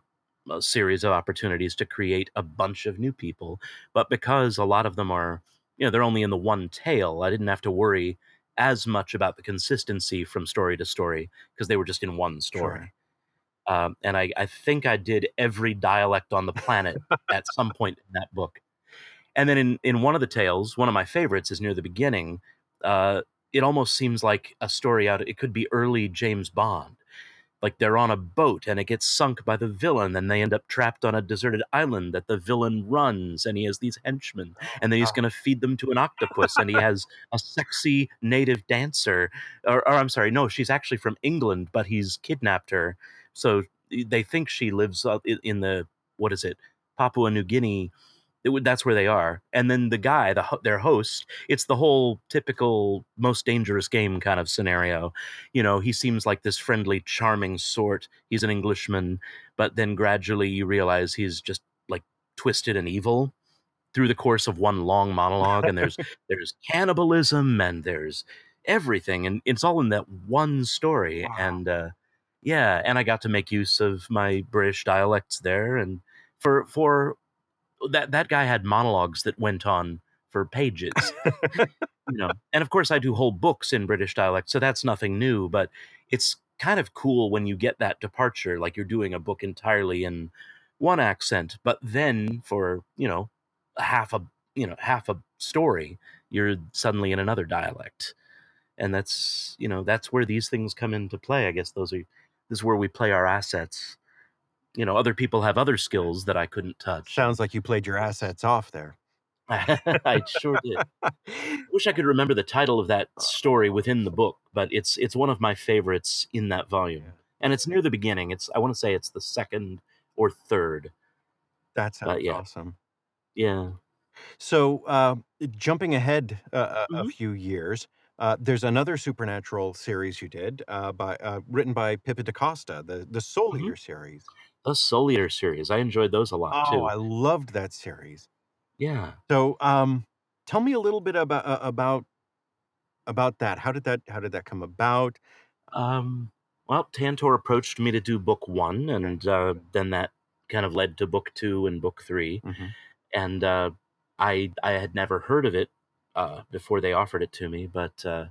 uh, series of opportunities to create a bunch of new people. But because a lot of them are, you know, they're only in the one tale, I didn't have to worry as much about the consistency from story to story because they were just in one story. Sure. Um, and I, I think I did every dialect on the planet at some point in that book. And then in, in one of the tales, one of my favorites is near the beginning. Uh, it almost seems like a story out. It could be early James Bond. Like they're on a boat and it gets sunk by the villain, and they end up trapped on a deserted island that the villain runs, and he has these henchmen, and then he's going to feed them to an octopus, and he has a sexy native dancer, or, or I'm sorry, no, she's actually from England, but he's kidnapped her, so they think she lives in the what is it, Papua New Guinea it, that's where they are. And then the guy, the their host, it's the whole typical most dangerous game kind of scenario. You know, he seems like this friendly, charming sort. He's an Englishman, but then gradually you realize he's just like twisted and evil through the course of one long monologue. And there's there's cannibalism and there's everything, and it's all in that one story. Wow. And uh, yeah, and I got to make use of my British dialects there, and for for oh, that that guy had monologues that went on for pages. you know, and of course I do whole books in British dialect, so that's nothing new. But it's kind of cool when you get that departure, like you're doing a book entirely in one accent, but then for you know half a you know half a story, you're suddenly in another dialect, and that's you know that's where these things come into play. I guess those are this is where we play our assets you know, other people have other skills that I couldn't touch. Sounds like you played your assets off there. I sure did. Wish I could remember the title of that story within the book, but it's it's one of my favorites in that volume, and it's near the beginning. It's I want to say it's the second or third. That sounds yeah. awesome. Yeah. So, uh, jumping ahead uh, mm-hmm. a few years, uh, there's another supernatural series you did uh, by uh, written by Pippa DaCosta, the the Soul mm-hmm. Eater series. The Soul Eater series. I enjoyed those a lot Oh, too. I loved that series. Yeah. So, um, tell me a little bit about uh, about about that. How did that how did that come about? Um, well, Tantor approached me to do book one, and uh, then that kind of led to book two and book 3 hmm And uh, I I had never heard of it uh, before they offered it to me, but uh,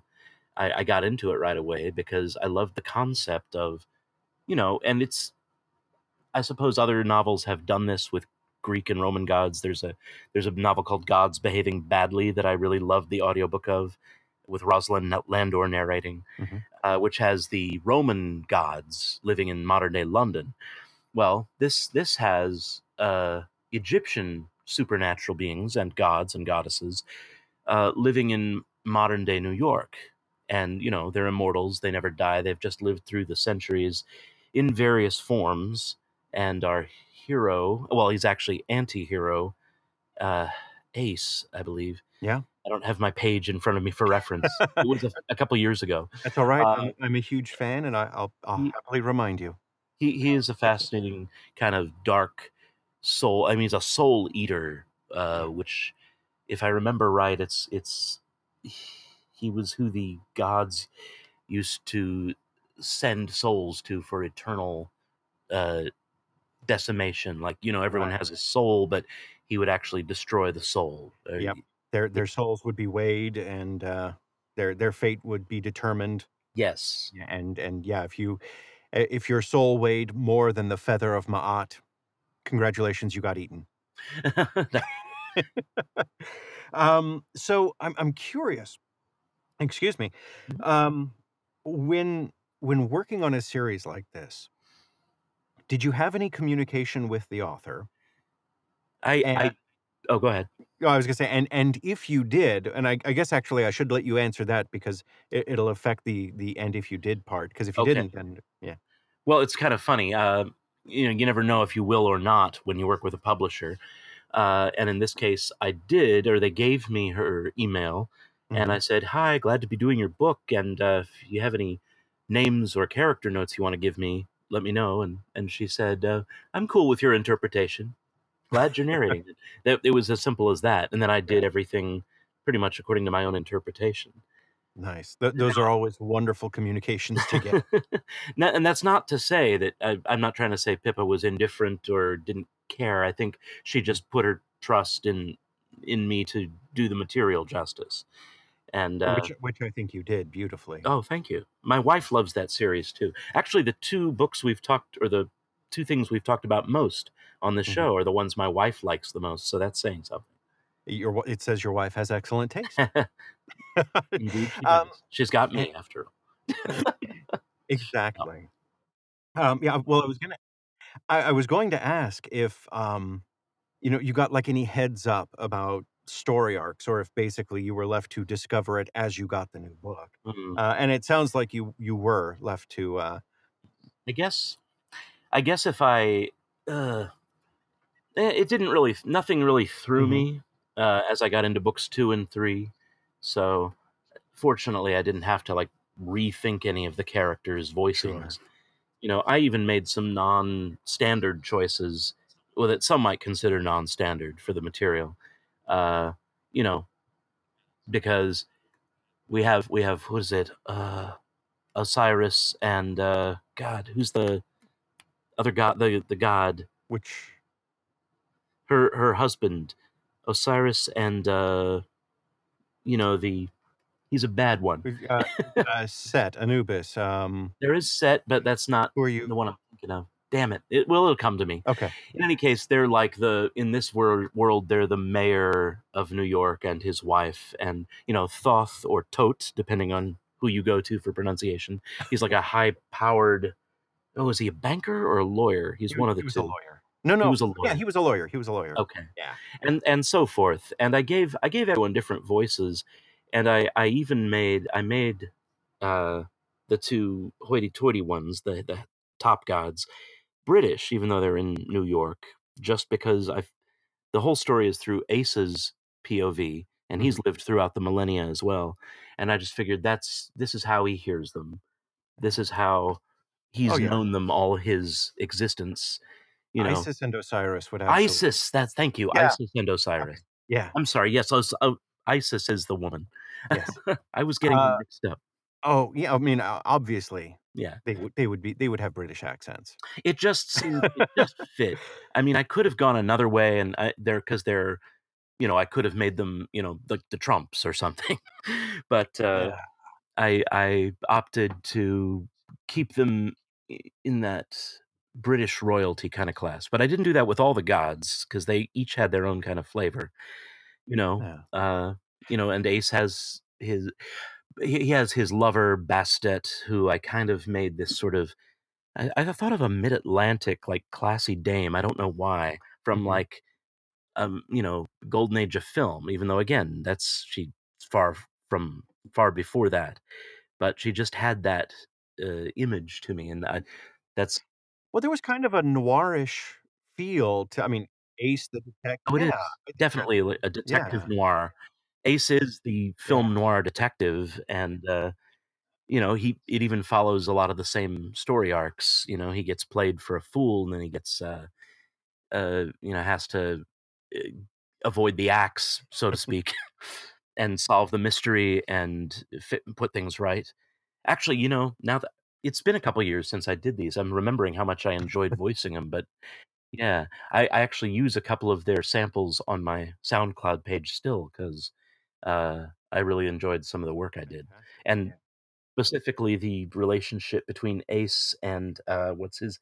I, I got into it right away because I loved the concept of, you know, and it's I suppose other novels have done this with Greek and Roman gods. There's a there's a novel called Gods Behaving Badly that I really loved the audiobook of with Rosalind Landor narrating, hmm uh, which has the Roman gods living in modern day London. Well, this this has uh, Egyptian supernatural beings and gods and goddesses uh, living in modern day New York. And, you know, they're immortals. They never die. They've just lived through the centuries in various forms and our hero, well, he's actually anti-hero, uh, Ace, I believe. Yeah. I don't have my page in front of me for reference. it was a, a couple years ago. That's all right. I'm, I'm, a huge fan, and I, will happily remind you. He he is a fascinating kind of dark soul. I mean, he's a soul eater, uh, which, if I remember right, it's it's he was who the gods used to send souls to for eternal uh, decimation. Like you know, everyone has a soul, but he would actually destroy the soul. Uh, yep. Their their souls would be weighed, and uh, their their fate would be determined. Yes. And and yeah, if you if your soul weighed more than the feather of Ma'at, congratulations, you got eaten. um, so I'm I'm curious. Excuse me. Mm-hmm. Um, when when working on a series like this, did you have any communication with the author? I, I oh, go ahead. Oh, I was gonna say, and and if you did, and I, I guess actually I should let you answer that because it, it'll affect the the and if you did part. Because if you Okay. didn't, then yeah, Well, it's kind of funny. Uh, you know, you never know if you will or not when you work with a publisher. Uh, and in this case, I did, or they gave me her email, and Mhm. I said, "Hi, glad to be doing your book, and uh, if you have any names or character notes you want to give me, let me know." And and she said, uh, "I'm cool with your interpretation. Glad you're narrating it." That it was as simple as that, and then I did everything pretty much according to my own interpretation. Nice. Th- those are always wonderful communications to get. And that's not to say that I, I'm not trying to say Pippa was indifferent or didn't care. I think she just put her trust in in me to do the material justice. And uh, which, which I think you did beautifully. oh, thank you. My wife loves that series too. Actually, the two books we've talked, or the two things we've talked about most on the Mhm. show, are the ones my wife likes the most. So that's saying something. Your, it says your wife has excellent taste. Indeed, she um, she's got me after all. exactly. Um, yeah. Well, I was gonna. I, I was going to ask if, um, you know, you got like any heads up about story arcs, or if basically you were left to discover it as you got the new book. Mm. Uh, and it sounds like you you were left to. Uh, I guess, I guess if I, uh, eh, it didn't really, nothing really threw Mhm. me uh, as I got into books two and three. So, fortunately, I didn't have to like rethink any of the characters' voicings. You know, I even made some non-standard choices, well, that some might consider non-standard for the material. Uh, you know, because we have we have what is it? Uh, Osiris and uh, God, who's the other god? The the god, which her her husband, Osiris, and uh, you know the he's a bad one. uh, uh, Set Anubis. Um, There is Set, but that's not who are you? the one I'm thinking of. Damn it! It will it'll come to me. Okay. In any case, they're like the in this world world they're the mayor of New York and his wife, and you know Thoth or Tote, depending on who you go to for pronunciation. He's like a high powered. Oh, is he a banker or a lawyer? He's He one of the he was two. a lawyer. No, no. he was a lawyer. Yeah, he was a lawyer. He was a lawyer. Okay. Yeah. And and so forth. And I gave I gave everyone different voices, and I I even made I made uh the two hoity-toity ones, the the top gods, British, even though they're in New York, just because I the whole story is through Ace's POV, and he's lived throughout the millennia as well. And I just figured that's this is how he hears them. This is how he's Oh, yeah. known them all his existence. You know, Isis and Osiris would absolutely. Isis. That's thank you, Yeah. Isis and Osiris. Yeah. I'm sorry. Yes, Os- oh, Isis is the woman. Yes. I was getting Uh, mixed up. Oh, yeah. I mean, obviously, Yeah, they would. They would be. They would have British accents. it just seemed it just fit. I mean, I could have gone another way, and I, they're because they're, you know, I could have made them, you know, the the Trumps or something, but uh, Yeah. I I opted to keep them in that British royalty kind of class. But I didn't do that with all the gods because they each had their own kind of flavor. You know, Yeah. uh, you know, and Ace has his he has his lover Bastet, who I kind of made this sort of. I, I thought of a mid-Atlantic like classy dame. I don't know why from Mhm. like, um, you know, golden age of film. Even though again, that's she's far from far before that, but she just had that uh, image to me, and I, that's Well, there was kind of a noirish feel to. I mean, Ace the detective. Oh, it is. yeah, I think definitely a detective noir. Ace is the film noir detective, and uh, you know he it even follows a lot of the same story arcs. You know, he gets played for a fool, and then he gets uh, uh, you know has to uh, avoid the axe, so to speak, and solve the mystery and fit, put things right. Actually, you know, now that it's been a couple years since I did these, I'm remembering how much I enjoyed voicing them. But yeah, I, I actually use a couple of their samples on my SoundCloud page still because uh, I really enjoyed some of the work I did, and specifically the relationship between Ace and uh, what's his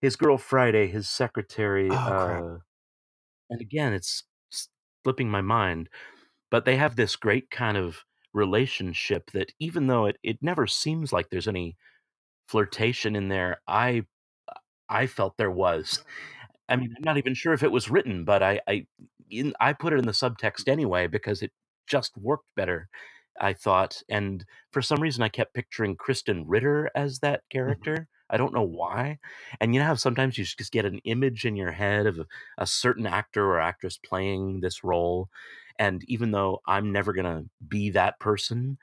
his girl Friday, his secretary. Oh, uh, and again, it's slipping my mind, but they have this great kind of relationship that even though it, it never seems like there's any flirtation in there, I I felt there was. I mean, I'm not even sure if it was written, but I I in, I put it in the subtext anyway because it just worked better. I thought, and for some reason, I kept picturing Krysten Ritter as that mm-hmm. character. I don't know why. And you know how sometimes you just get an image in your head of a, certain actor or actress playing this role. And even though I'm never going to be that person,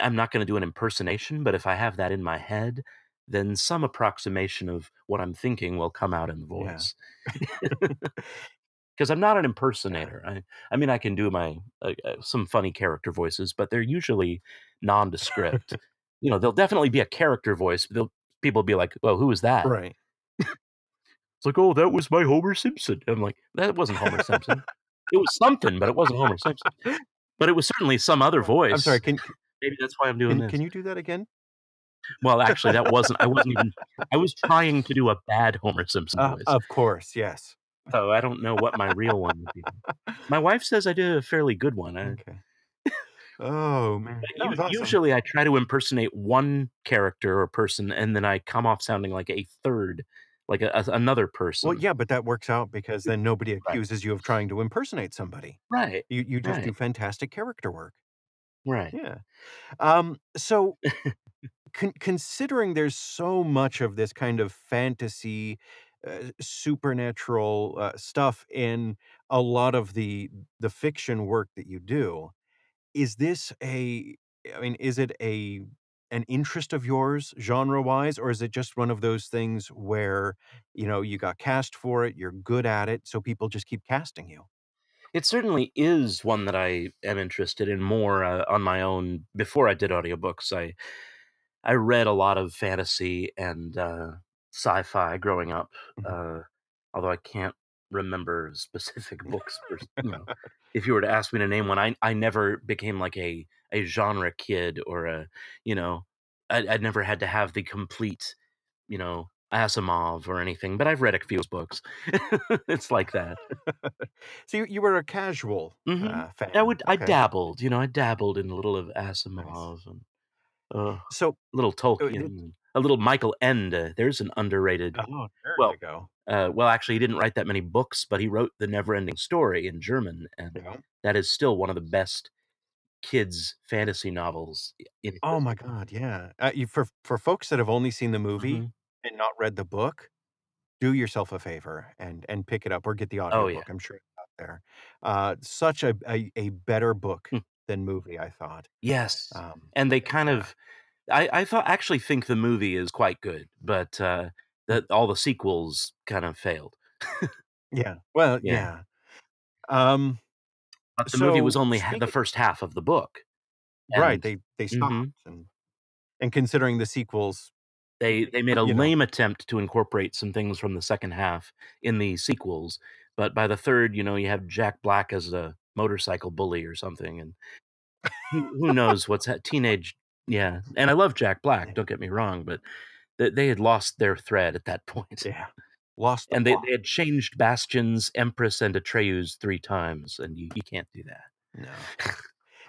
I'm not going to do an impersonation. But if I have that in my head, then some approximation of what I'm thinking will come out in the Yeah. Because I'm not an impersonator. I, I mean, I can do my uh, uh, some funny character voices, but they're usually nondescript. you know, there'll definitely be a character voice. But they'll, people will be like, "Well, who is that?" right. It's like, "Oh, that was my Homer Simpson." I'm like, "That wasn't Homer Simpson. It was something, but it wasn't Homer Simpson. But it was certainly some other voice." I'm sorry. Can Maybe that's why I'm doing can, this. can you do that again? Well, actually, that wasn't. I wasn't even. I was trying to do a bad Homer Simpson Uh, voice, of course, yes. So I don't know what my real one would be. My wife says I did a fairly good one. I, Okay. Oh man, awesome. Usually, I try to impersonate one character or person, and then I come off sounding like a third, like a, a- another person. Well, yeah, but that works out because then nobody accuses you of trying to impersonate somebody. Right. You you just do fantastic character work. Right. Yeah. Um. So, con- considering there's so much of this kind of fantasy, uh, supernatural uh, stuff in a lot of the the fiction work that you do, is this a? I mean, is it a an interest of yours genre wise, or is it just one of those things where you know you got cast for it, you're good at it, so people just keep casting you? It certainly is one that I am interested in more uh, on my own. Before I did audiobooks, I I read a lot of fantasy and uh, sci-fi growing up. Mhm. Uh, although I can't remember specific books. For, you know, if you were to ask me to name one, I I never became like a a genre kid or a you know I, I never had to have the complete you know Asimov or anything. But I've read a few books. it's like that. So you, you were a casual Mhm. uh, fan. I would I dabbled, you know, I dabbled in a little of Asimov and uh, So little Tolkien, and a little Michael Ende. There's an underrated. oh, there Well, go. Uh, well, actually, he didn't write that many books, but he wrote The Neverending Story in German, and Yeah. that is still one of the best kids fantasy novels. In Oh my God, yeah. Uh, you, for for folks that have only seen the movie Mhm. and not read the book, do yourself a favor and and pick it up or get the Oh audiobook. yeah, I'm sure it's out there. Uh, such a, a a better book Hmm. than movie, I thought. yes, Um, and they kind of. I I thought actually think the movie is quite good, but uh, that all the sequels kind of failed. Yeah. Well, Yeah. yeah. Um, But the movie was only ha- the first half of the book, right? They they stopped mhm, and and considering the sequels, they they made a you know, lame attempt to incorporate some things from the second half in the sequels. But by the third, you know, you have Jack Black as a motorcycle bully or something, and who, who knows what's that teenage? Yeah, and I love Jack Black. Don't get me wrong, but they, they had lost their thread at that point, yeah, lost the and they, they had changed Bastian's Empress and Atreyu three times, and you, you can't do that. No.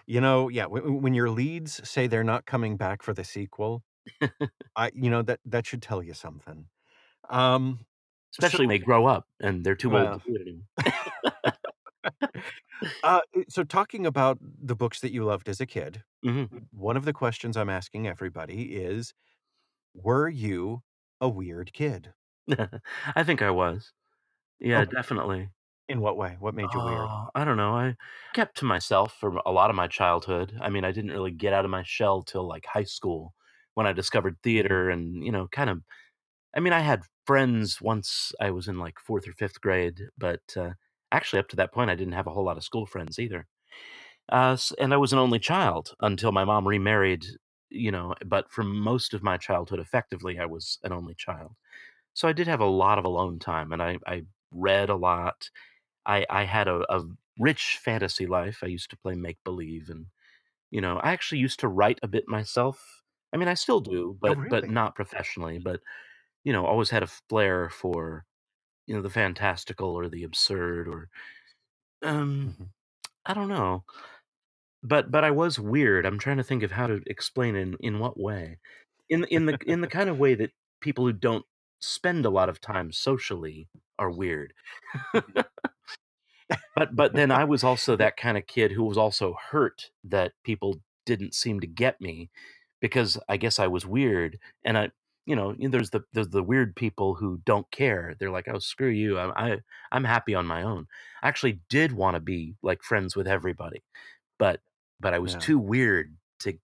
You know, yeah, when, when your leads say they're not coming back for the sequel, I you know that that should tell you something. Um Especially so when they grow up and they're too old to do it anymore. Uh so talking about the books that you loved as a kid, hmm one of the questions I'm asking everybody is were you a weird kid? I think I was. Yeah, Okay. definitely. In what way? What made you weird? Oh, I don't know. I kept to myself for a lot of my childhood. I mean, I didn't really get out of my shell till like high school when I discovered Mhm. theater and, you know, kind of. I mean, I had friends once I was in like fourth or fifth grade, but uh, actually, up to that point, I didn't have a whole lot of school friends either. Uh, and I was an only child until my mom remarried, you know, but for most of my childhood, effectively, I was an only child. So I did have a lot of alone time and I, I read a lot. I, I had a, a rich fantasy life. I used to play make believe and, you know, I actually used to write a bit myself. I mean, I still do, Oh, but but not professionally. But you know, always had a flair for you know the fantastical or the absurd or um Mhm. I don't know. But but I was weird. I'm trying to think of how to explain in in what way. In in the in the kind of way that people who don't spend a lot of time socially are weird. But but then I was also that kind of kid who was also hurt that people didn't seem to get me because I guess I was weird and I you know, there's the there's the weird people who don't care. They're like, "Oh, screw you. I'm I, I'm happy on my own." I actually did want to be like friends with everybody, but but I was Yeah. too weird to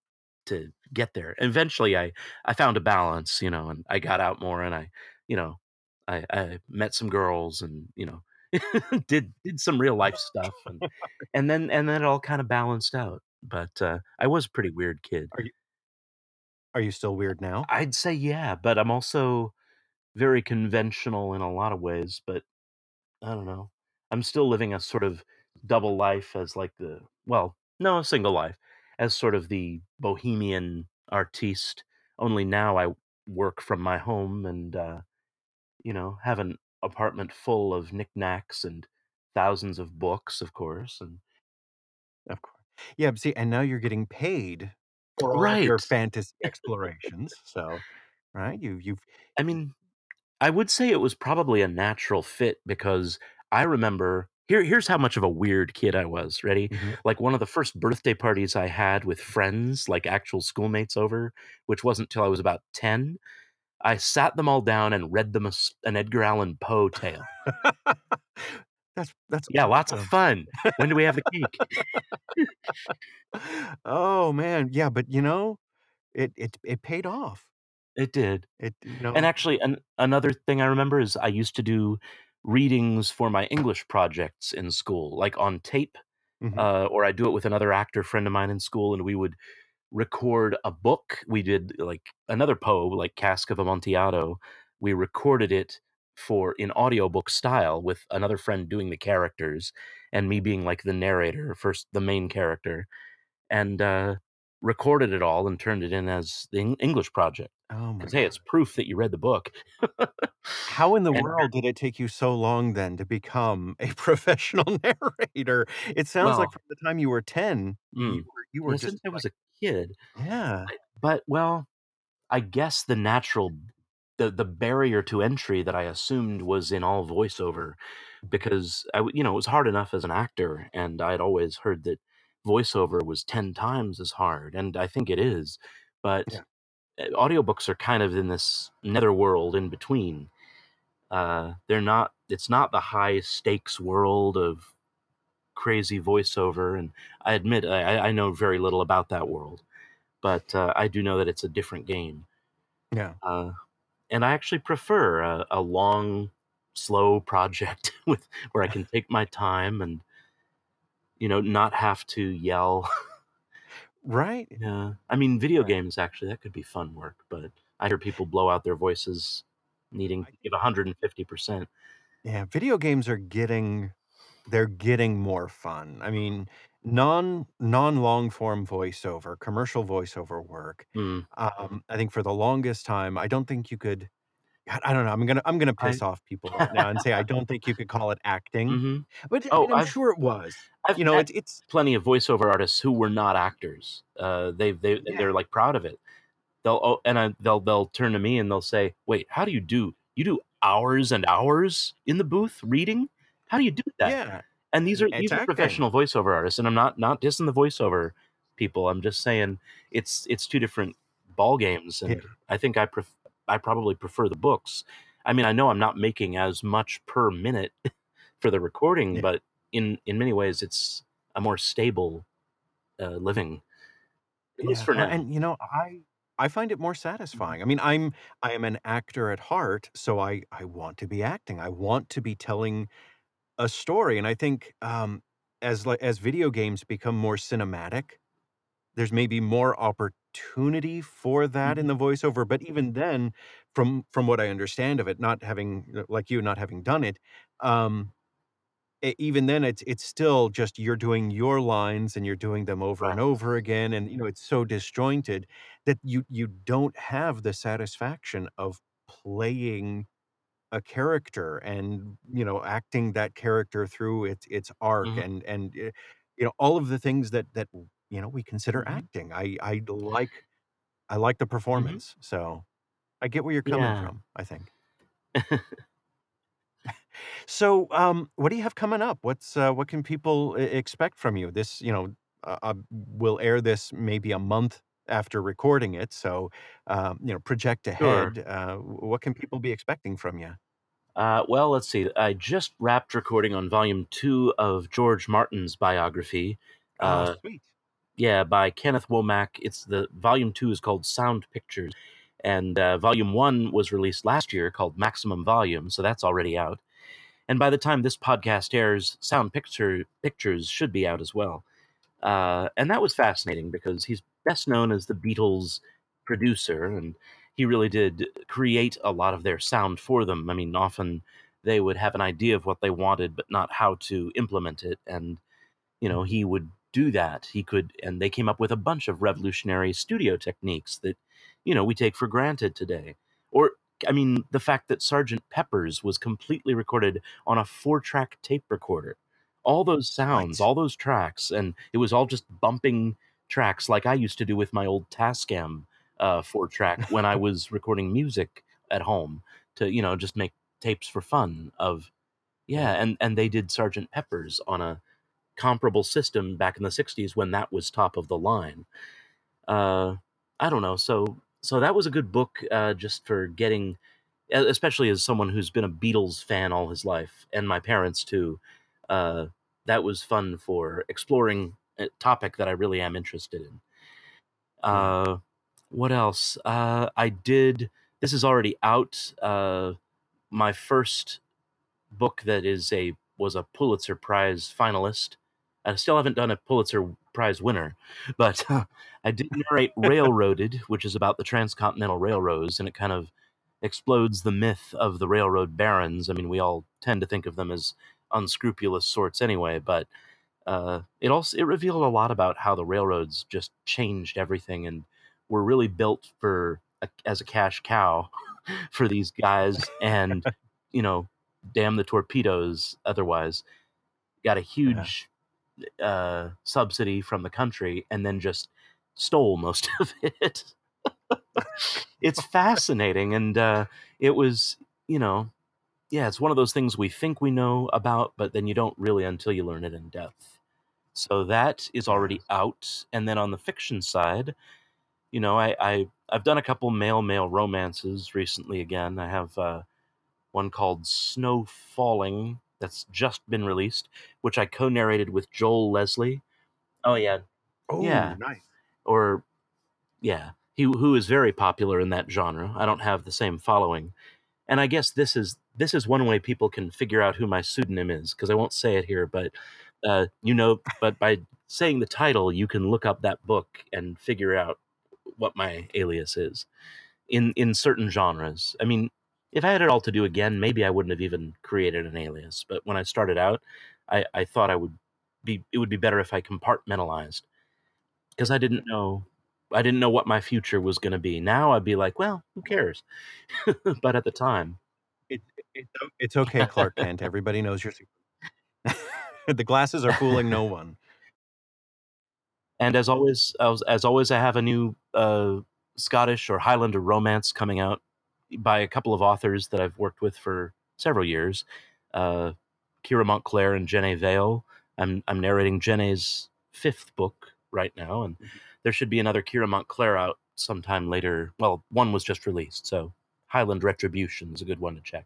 to get there. Eventually, I I found a balance, you know, and I got out more, and I, you know, I I met some girls, and you know, did did some real life stuff, and and then and then it all kind of balanced out. But uh, I was a pretty weird kid. Are you are you still weird now? I'd say yeah, but I'm also very conventional in a lot of ways. But I don't know. I'm still living a sort of double life as like the well, no, a single life as sort of the bohemian artiste. Only now I work from my home and uh, you know have an apartment full of knickknacks and thousands of books, of course, and Of course. Yeah, but see, and now you're getting paid for all of your right. fantasy explorations. So, right? You you've I mean, I would say it was probably a natural fit because I remember here here's how much of a weird kid I was. Ready? Mhm. Like one of the first birthday parties I had with friends, like actual schoolmates over, which wasn't till I was about 10. I sat them all down and read them a an Edgar Allan Poe tale. That's that's Yeah, lots of fun. When do we have the cake? Oh, man. Yeah, but, you know, it it it paid off. It did. It you know, And actually, an another thing I remember is I used to do readings for my English projects in school, like on tape, Mhm. uh, or I'd do it with another actor friend of mine in school, and we would record a book. We did like another Poe, like Cask of Amontillado. We recorded it for in audiobook style with another friend doing the characters and me being like the narrator, first the main character, and uh, recorded it all and turned it in as the English project. Oh my Because hey, it's proof that you read the book. How in the and world did it take you so long then to become a professional narrator? It sounds like from the time you were 10, mm, you were you were well, just since I was a kid, yeah. But well, I guess the natural the the barrier to entry that I assumed was in all voiceover because I you know it was hard enough as an actor and I'd always heard that voiceover was 10 times as hard and I think it is but Yeah. audiobooks are kind of in this netherworld in between uh they're not it's not the high stakes world of crazy voiceover and I admit I, I know very little about that world but uh, I do know that it's a different game Yeah. uh, and I actually prefer a, a long, slow project with where I can take my time and you know not have to yell. Right? yeah, I mean, video Right. games actually that could be fun work, but I hear people blow out their voices needing to give 150 percent. Yeah, video games are getting they're getting more fun. I mean, non non long form voiceover, commercial voiceover work. Mm. Um, I think for the longest time, I don't think you could. God, I don't know. I'm gonna I'm gonna I piss off people right now and say I don't think you could call it acting, hmm but I Oh, mean I'm I've sure it was. I've You know, it's it's plenty of voiceover artists who were not actors. Uh, they they yeah they're like proud of it. They'll oh, and I, they'll they'll turn to me and they'll say, "Wait, how do you do? You do hours and hours in the booth reading? How do you do that?" yeah. And these are these are professional voiceover artists, and I'm not not dissing the voiceover people. I'm just saying it's it's two different ball games, Yeah. and I think I pref- I probably prefer the books. I mean, I know I'm not making as much per minute for the recording, Yeah. but in in many ways, it's a more stable uh, living, at least Yeah, for now. and you know, I I find it more satisfying. I mean, I'm I am an actor at heart, so I I want to be acting. I want to be telling a story, and I think um, as like as video games become more cinematic, there's maybe more opportunity for that in Mhm. the voiceover. But even then, from from what I understand of it, not having like you, not having done it, um, even then it's it's still just you're doing your lines and you're doing them over and over again and you know it's so disjointed that you you don't have the satisfaction of playing a character and you know acting that character through its its arc hmm and and uh, you know all of the things that that you know we consider hmm acting i i like i like the hmm performance so i get where you're coming Yeah. from i think So, um, what do you have coming up? What's uh, what can people e- expect from you? This, you know, uh, uh, will air this maybe a month after recording it. So, um, you know, project Sure. ahead. Uh, what can people be expecting from you? Uh, well, let's see. I just wrapped recording on volume two of George Martin's biography. Uh, oh, sweet. yeah, by Kenneth Womack. It's the volume two is called Sound Pictures, and uh, volume one was released last year called Maximum Volume, so that's already out. And by the time this podcast airs, Sound Picture Pictures should be out as well. Uh, and that was fascinating because he's best known as the Beatles producer, and he really did create a lot of their sound for them. I mean, often they would have an idea of what they wanted, but not how to implement it. And, you know, he would do that. He could, and they came up with a bunch of revolutionary studio techniques that, you know, we take for granted today. Or, I mean, the fact that Sergeant Pepper's was completely recorded on a four track tape recorder. All those sounds, What? all those tracks, and it was all just bumping tracks like I used to do with my old Tascam uh, four track when I was recording music at home to, you know, just make tapes for fun of, yeah, and, and they did Sergeant Pepper's on a comparable system back in the 60s when that was top of the line. Uh, I don't know. So, so that was a good book uh, just for getting, especially as someone who's been a Beatles fan all his life, and my parents too. Uh, that was fun for exploring topic that I really am interested in. Uh, what else? Uh, I did. This is already out. Uh, my first book that is a was a Pulitzer Prize finalist. I still haven't done a Pulitzer Prize winner, but I did narrate Railroaded, which is about the transcontinental railroads, and it kind of explodes the myth of the railroad barons. I mean, we all tend to think of them as unscrupulous sorts anyway, but uh, it also it revealed a lot about how the railroads just changed everything and were really built for a, as a cash cow for these guys, and you know, damn the torpedoes. Otherwise, got a huge uh, subsidy from the country, and then just stole most of it. it's fascinating, and uh, it was you know yeah, it's one of those things we think we know about, but then you don't really until you learn it in depth. So that is already out. And then on the fiction side, you know, I, I I've done a couple male male romances recently. Again, I have uh, one called Snow Falling that's just been released, which I co-narrated with Joel Leslie. Oh yeah, Oh, Yeah. nice. or yeah, he who is very popular in that genre. I don't have the same following, and I guess this is this is one way people can figure out who my pseudonym is because I won't say it here, but uh, you know, but by saying the title, you can look up that book and figure out what my alias is in in certain genres. I mean, if I had it all to do again, maybe I wouldn't have even created an alias. But when I started out, I, I thought I would be it would be better if I compartmentalized because I didn't know I didn't know what my future was going to be. Now I'd be like, well, who cares? but at the time, It, it's, it's okay, Clark Kent. Everybody knows you're. the glasses are fooling no one. and as always, as, as always, I have a new uh, Scottish or Highlander romance coming out by a couple of authors that I've worked with for several years. Uh, Keira Montclair and Jenny Vale. I'm I'm narrating Jenny's fifth book right now, and Mhm. there should be another Keira Montclair out sometime later. Well, one was just released, so Highland Retribution is a good one to check.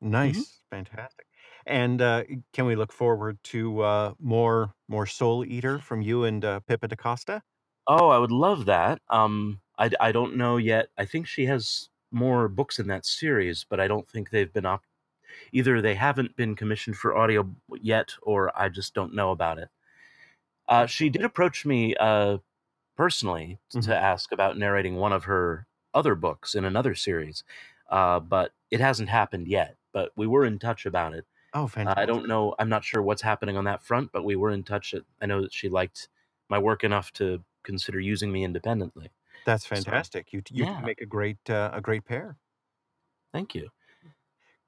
Nice, fantastic. And uh, can we look forward to uh, more more Soul Eater from you and uh, Pippa DaCosta? Oh, I would love that. Um, I, I don't know yet. I think she has more books in that series, but I don't think they've been up. Either they haven't been commissioned for audio yet, or I just don't know about it. Uh, she did approach me uh, personally Mhm. to ask about narrating one of her other books in another series, uh, but it hasn't happened yet. But we were in touch about it. Oh, Uh, fantastic! I don't know. I'm not sure what's happening on that front, but we were in touch. I know that she liked my work enough to consider using me independently. That's So, fantastic. You you yeah, make a great uh, a great pair. thank you.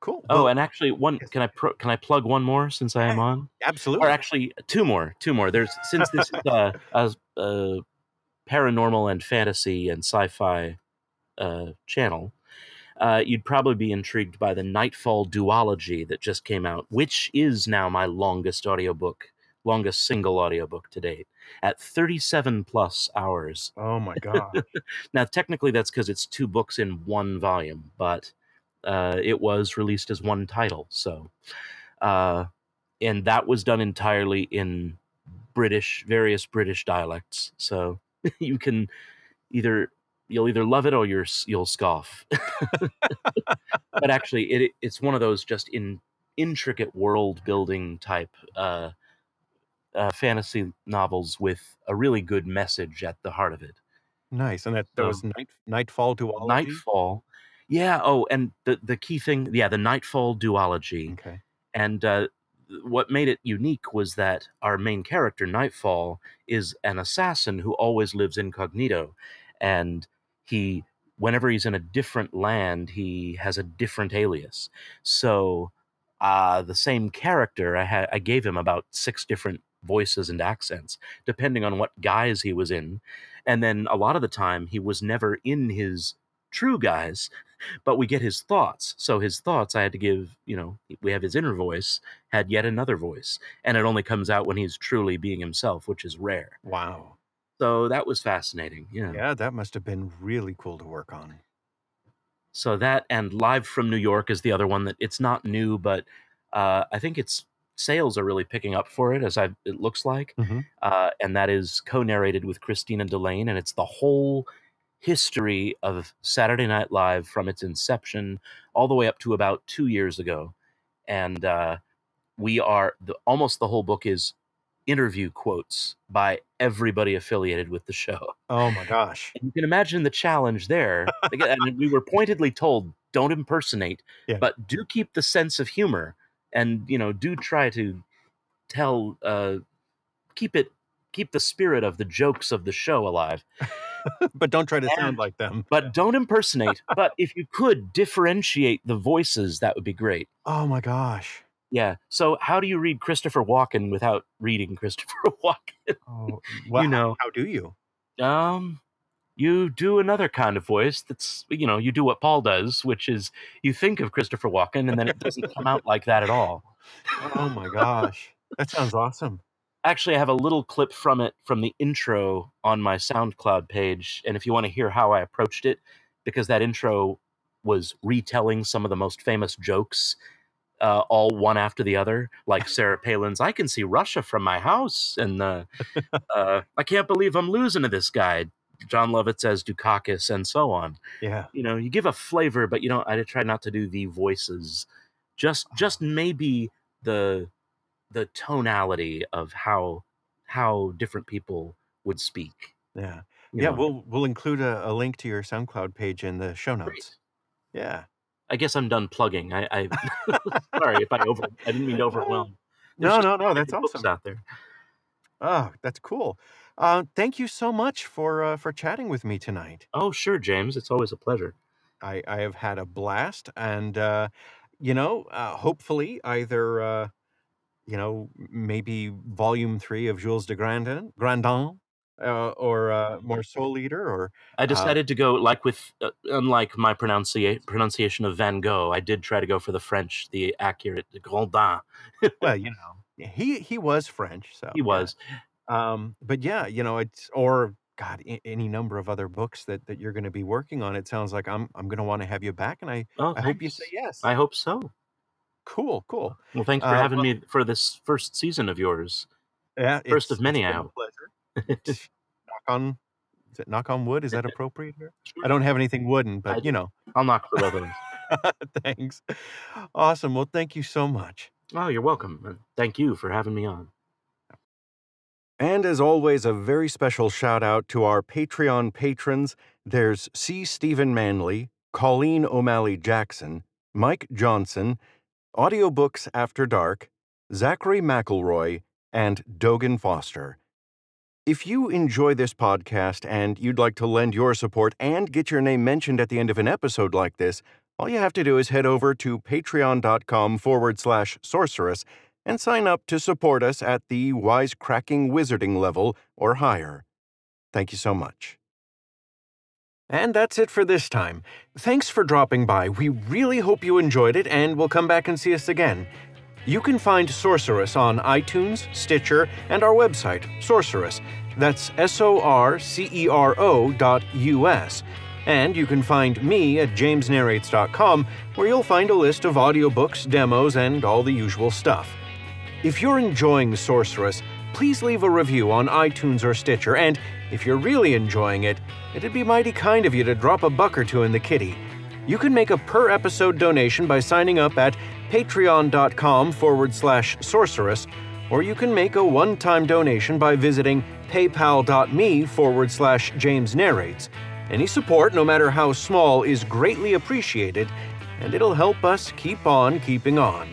Cool. Oh, Well, and actually, one yes, can I pro, can I plug one more since I am on? Absolutely. or actually two more, two more. There's since this is uh, a, a paranormal and fantasy and sci-fi uh, channel. Uh, you'd probably be intrigued by the Nightfall duology that just came out, which is now my longest audiobook longest single audiobook to date at 37 plus hours. Oh my god. Now, technically, that's because it's two books in one volume, but uh, it was released as one title. So, uh, and that was done entirely in British, various British dialects. So you can either you'll either love it or you're you'll scoff. but actually, it it's one of those just in intricate world building type uh, uh, fantasy novels with a really good message at the heart of it. nice. And that, that was So- night nightfall duology. Nightfall, yeah. Oh, and the the key thing, yeah, the Nightfall duology. Okay. And uh, what made it unique was that our main character, Nightfall, is an assassin who always lives incognito. And he, whenever he's in a different land, he has a different alias. So uh, the same character, I, had, I gave him about six different voices and accents, depending on what guise he was in. And then a lot of the time, he was never in his true guise but we get his thoughts. So his thoughts, I had to give, you know, we have his inner voice, had yet another voice, and it only comes out when he's truly being himself, which is rare. Wow. So that was fascinating. Yeah. Yeah, that must have been really cool to work on. So that and Live from New York is the other one that it's not new, but uh, I think its sales are really picking up for it, as I it looks like. Mhm. Uh, and that is co-narrated with Christina Delaine, and it's the whole history of Saturday Night Live from its inception all the way up to about two years ago. And uh, we are the, almost the whole book is interview quotes by everybody affiliated with the show. Oh my gosh. And you can imagine the challenge there. Again, and we were pointedly told, don't impersonate, Yeah. but do keep the sense of humor, and you know, do try to tell, uh, keep it, keep the spirit of the jokes of the show alive. but don't try to sound like them. But don't impersonate. but if you could differentiate the voices, that would be great. Oh my gosh. Yeah. So how do you read Christopher Walken without reading Christopher Walken? Oh, well, you know, how do you? um you do another kind of voice that's you know you do what paul does which is you think of christopher walken and then it doesn't come out like that at all Oh my gosh. That sounds awesome. actually i have a little clip from it from the intro on my soundcloud page and if you want to hear how i approached it because that intro was retelling some of the most famous jokes uh, all one after the other like sarah palin's i can see russia from my house and uh, uh, i can't believe i'm losing to this guy jon lovitz says dukakis and so on Yeah. you know you give a flavor but you don't i try not to do the voices just just maybe the the tonality of how how different people would speak Yeah. Yeah, know. we'll we'll include a, a link to your SoundCloud page in the show Great. notes. Yeah. I guess i'm done plugging i i sorry if i over i didn't mean to overwhelm There's No, no, no, that's awesome. out there Oh, that's cool. Uh, thank you so much for uh, for chatting with me tonight. oh sure james it's always a pleasure I, I have had a blast, and uh, you know, uh, hopefully, either uh, you know, maybe volume three of Jules de Grandin, Grandin, uh, or uh, more Soul Leader, or I decided to go like with uh, unlike my pronunciation pronunciation of Van Gogh. I did try to go for the French, the accurate the Grandin. well, you know, he he was French, so He yeah. was. Um, but yeah, you know, it's or God, a- any number of other books that that you're going to be working on. It sounds like I'm I'm going to want to have you back, and I Oh, I hope you say yes. I hope so. cool, cool. Well, thanks for Uh, having well- me for this first season of yours. Yeah, First of many, I hope. pleasure. knock on, is it knock on wood? Is that appropriate here? I don't have anything wooden, but you know. I'll knock for others. Thanks. Awesome. Well, thank you so much. oh, you're welcome. and Thank you for having me on. And as always, a very special shout out to our Patreon patrons. There's C. Stephen Manley, Colleen O'Malley Jackson, Mike Johnson, Audiobooks After Dark, Zachary McElroy, and Dogan Foster. If you enjoy this podcast and you'd like to lend your support and get your name mentioned at the end of an episode like this, all you have to do is head over to patreon.com forward slash sorceress and sign up to support us at the wisecracking wizarding level or higher. Thank you so much. And that's it for this time. Thanks for dropping by. We really hope you enjoyed it and will come back and see us again. You can find Sorceress on iTunes, Stitcher, and our website, Sorceress. That's S O R C E R O dot U S. And you can find me at jamesnarrates.com, where you'll find a list of audiobooks, demos, and all the usual stuff. If you're enjoying Sorceress, please leave a review on iTunes or Stitcher, and if you're really enjoying it, it'd be mighty kind of you to drop a buck or two in the kitty. You can make a per episode donation by signing up at patreon.com forward slash sorceress, or you can make a one time donation by visiting paypal.me forward slash James Narrates. Any support, no matter how small, is greatly appreciated, and it'll help us keep on keeping on.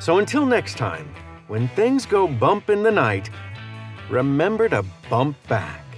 So until next time, when things go bump in the night, remember to bump back.